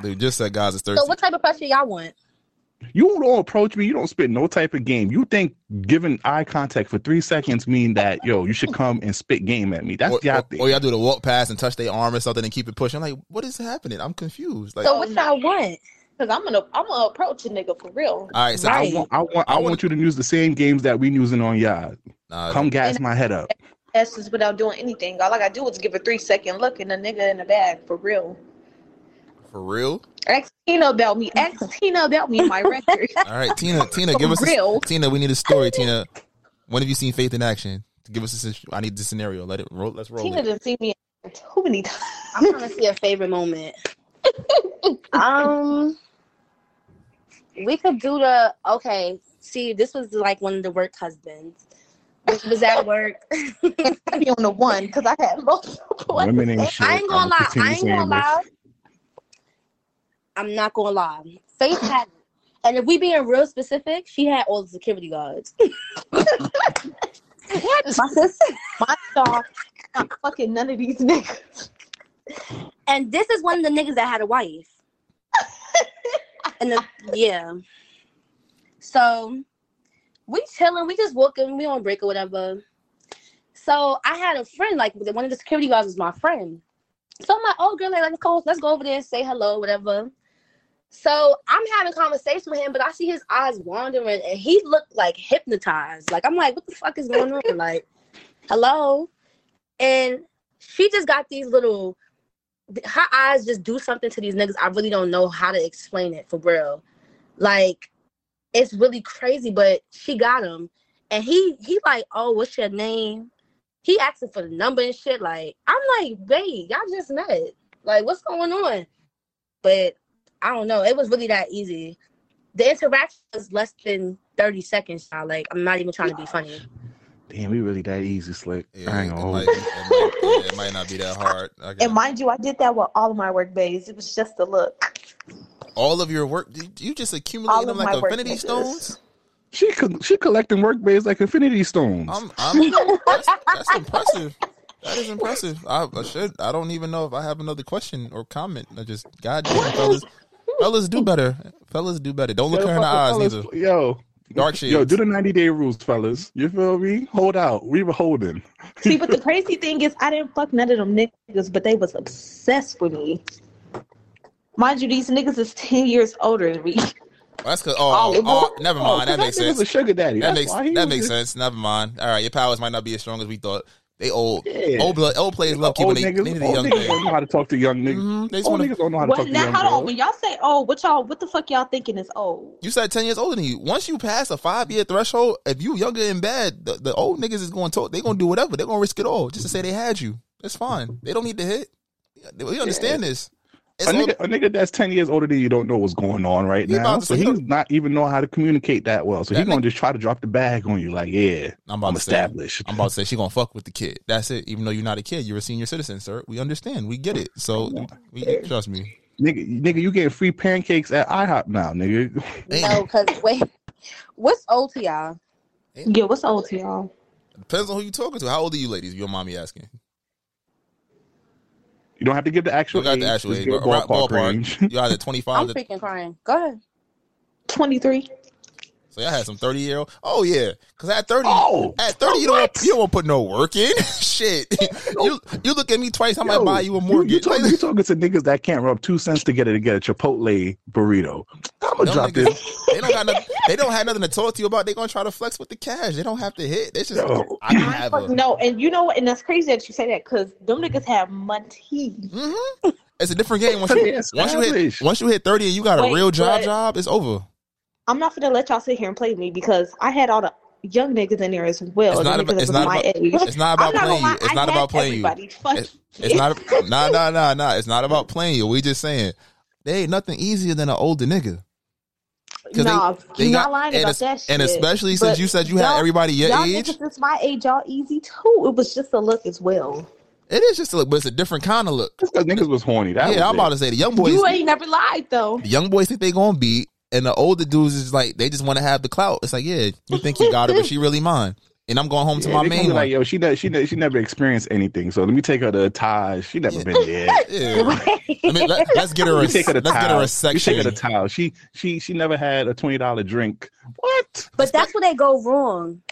They just said guys is thirsty. so what type of pressure y'all want? You don't approach me. You don't spit no type of game. You think giving eye contact for three seconds mean that yo, you should come and spit game at me? That's or, y'all or, thing. or y'all do the walk past and touch their arm or something and keep it pushing. I'm like, what is happening? I'm confused. Like, so what's y'all want? Cause I'm gonna I'm gonna approach a nigga for real. all right, so I want, I want, I want you to use the same games that we using on y'all. Nah, Come gas my head up. Essence without doing anything. All I gotta do is give a three second look and a nigga in the bag for real. for real. Ask Tina about me. Ask [laughs] Tina about me my record. [laughs] All right, Tina, Tina, give us real. a, Tina. We need a story, Tina. When have you seen Faith in action? Give us a. situ- I need the scenario. Let it roll. Let's roll Tina it. didn't see me too many times. I'm trying to see a favorite moment. [laughs] um, we could do the okay. See, this was like one of the work husbands. Which was at work. I be on the one because I had multiple. Women ain't shit. I ain't gonna I'ma lie. I ain't gonna lie. I'm not gonna lie. Faith had, and if we being real specific, she had all the security guards. [laughs] My sister, my dog, not fucking none of these niggas. and this is one of the niggas that had a wife. [laughs] and the, yeah, so we chilling. We just walking. We on break or whatever. So I had a friend, like one of the security guards was my friend. So I'm like, oh girl, like, let's go, let's go over there and say hello, whatever. So I'm having conversation with him, but I see his eyes wandering, and he looked like hypnotized. Like I'm like, what the fuck is going on? Like, hello, and she just got these little. Her eyes just do something to these niggas. I really don't know how to explain it for real. Like, it's really crazy, but she got him, and he he like, oh, what's your name? He asking for the number and shit. Like, I'm like, babe, y'all just met. Like, what's going on? But I don't know. It was really that easy. The interaction was less than 30 seconds, y'all. Like, I'm not even trying to be funny. Damn, we really that easy, slick. I ain't it, gonna hold might, it, might, yeah, it might not be that hard. I And mind you, I did that with all of my work bays. It was just a look. all of your work. You- You just All accumulating of them like my work infinity stones. She co- she collecting work bays like infinity stones. I'm, I'm [laughs] that's, that's impressive. That is impressive. I, I should. I don't even know if I have another question or comment. I just, goddamn, fellas, fellas do better. Fellas do better. Don't look Yo, her in the fucking eyes fellas, neither. Yo, Dark shades. Yo, do the 90 day rules, fellas. You feel me? Hold out. We were holding. See, but the [laughs] crazy thing is, I didn't fuck none of them niggas, but they was obsessed with me. Mind you, these niggas is ten years older than me. That's cause All oh, oh, oh them? never Oh, mind. 'cause that makes that nigga's sense. a sugar daddy. That That's makes that makes just- sense. Never mind. All right, your powers might not be as strong as we thought. They old. Yeah. Old blood. Old players love keeping Old they, niggas, they need a old young niggas don't know how to talk to young niggas. Mhm, they just Old wanna- niggas don't know how to What talk to now? young Hold on. When y'all say, "Oh, what y'all, what the fuck y'all thinking is old?" You said ten years older than you. Once you pass a five year threshold, if you younger in bed, the, the old niggas is going to talk. They gonna do whatever. They're gonna risk it all just to say they had you. That's fine. They don't need to hit. We understand this. It's A all- nigga, a nigga that's 10 years older than you don't know what's going on right now. So he he's not even know how to communicate that well. So That he's going to just try to drop the bag on you like, yeah, I'm about I'm to say- I'm about to say she gonna fuck with the kid. That's it. Even though you're not a kid, you're a senior citizen, sir. We understand. We get it. So we trust me. Nigga, nigga, you getting free pancakes at IHOP now, nigga. No, because wait, what's old to y'all? Yeah, what's old to y'all? Depends on who you talking to. How old are you, ladies? Your mommy asking. You don't have to give the actual You got the actual age, give but around ballpark ballpark. range. You either 25 I'm to freaking crying. Go ahead. Twenty three. So y'all had some thirty year old. Oh yeah, because at thirty, Oh, at thirty you don't want, you don't want to put no work in. [laughs] Shit, you you look at me twice, I might Yo, buy you a You, mortgage. you, talking, you talking to niggas that can't rub two cents together to get a Chipotle burrito. I'm gonna Them drop niggas, this. they don't got nothing. They don't have nothing to talk to you about. They gonna try to flex with the cash. They don't have to hit. It's just Yo. I can have a. no, and you know what? And that's crazy that you say that because them niggas have money. Mhm. It's a different game once [laughs] you once you hit once you hit thirty and you got a Wait, real job. but- Job it's over. I'm not gonna let y'all sit here and play me because I had all the young niggas in there as well. It's not about- that it's not my about- age. it's not about I'm playing you. It's lie, not about had playing you. Fuck It's, it's not [laughs] nah nah nah nah. It's not about playing you. We just saying there ain't nothing easier than an older nigga. Nah, they you're not got- lying and about that shit. and especially since But you said you had everybody your y'all age. niggas my age, y'all easy too. It was just a look as well. It is just a look, but it's a different kind of look. Because niggas was horny. That yeah, I'm was about to say the young boys. You ain't never lied though. The young boys think they gonna beat, and the older dudes is like they just want to have the clout. It's like, yeah, you think you got her, but she really mine. And I'm going home to Yeah, my main one. like, yo, she ne- she ne- she never experienced anything. So let me take her to a Taj. She never been there. [laughs] Yeah. [laughs] I mean, let, us get her a Let me take her to let's get her a Tile. section. You take her to Tile. She she she never had a twenty dollar drink. What? But that's where they go wrong.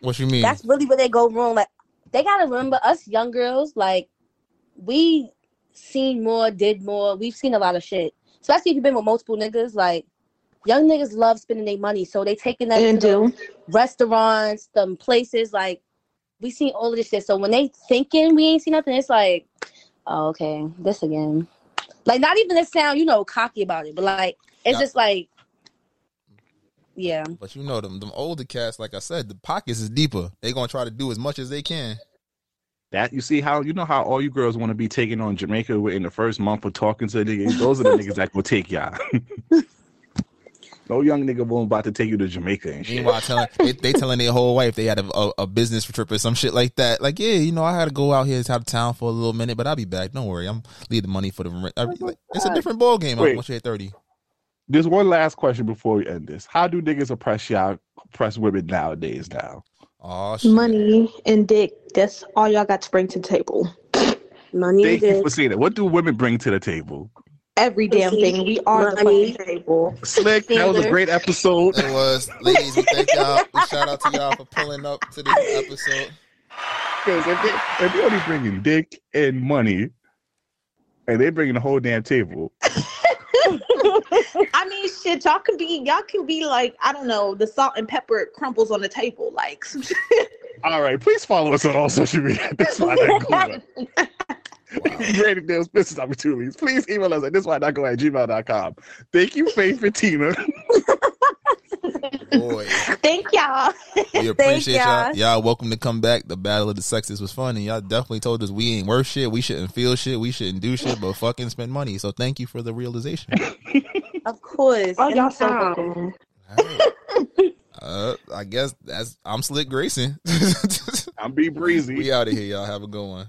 What you mean? That's really where they go wrong. Like they gotta remember us young girls, like we seen more, did more. We've seen a lot of shit. Especially if you've been with multiple niggas. Like young niggas love spending their money, so they taking that And to restaurants, them places. Like we seen all of this shit. So when they thinking we ain't seen nothing, it's like, oh, okay, this again. Like not even to sound, you know, cocky about it, but like it's Yeah. just like, yeah. But you know them them older cats, like I said, the pockets is deeper. They gonna try to do as much as they can. That you see how you know how all you girls want to be taking on Jamaica within the first month of talking to the niggas. Those are the niggas that will take y'all. [laughs] no young nigga won't about to take you to Jamaica and shit. Meanwhile, telling they, they telling their whole wife they had a, a, a business trip or some shit like that. Like, yeah, you know, I had to go out here out of town for a little minute, but I'll be back. Don't worry, I'm leave the money for the rent. Oh like, it's a different ball game Wait. once you hit thirty. There's one last question before we end this. How do niggas oppress y'all oppress women nowadays now? Oh Money and dick. That's all y'all got to bring to the table. [laughs] Money Thank you for saying that. What do women bring to the table? Every damn thing. We are the Money. fucking table. Slick, that was a great episode. It was, ladies. We thank y'all. We shout out to y'all for pulling up to this episode. If they, if they only bringing dick and money, and they bringing the whole damn table. [laughs] I mean, shit, y'all could be, y'all can be like, I don't know, the salt and pepper crumbles on the table, like. All right, please follow us on all social media. This why not go. [laughs] Great deals, business opportunities. Please email us at this why not go at gmail.com. Thank you, Faith and Tina. [laughs] Boy, Thank y'all. we appreciate y'all. Y'all welcome to come back. The battle of the sexes was fun, and y'all definitely told us we ain't worth shit. We shouldn't feel shit. We shouldn't do shit, but fucking spend money. So thank you for the realization. [laughs] Of course. Oh, y'all so anytime. fucking. Uh, I guess that's I'm Slick Grayson. [laughs] I'm B Brezzy. We out of here, y'all. Have a good one.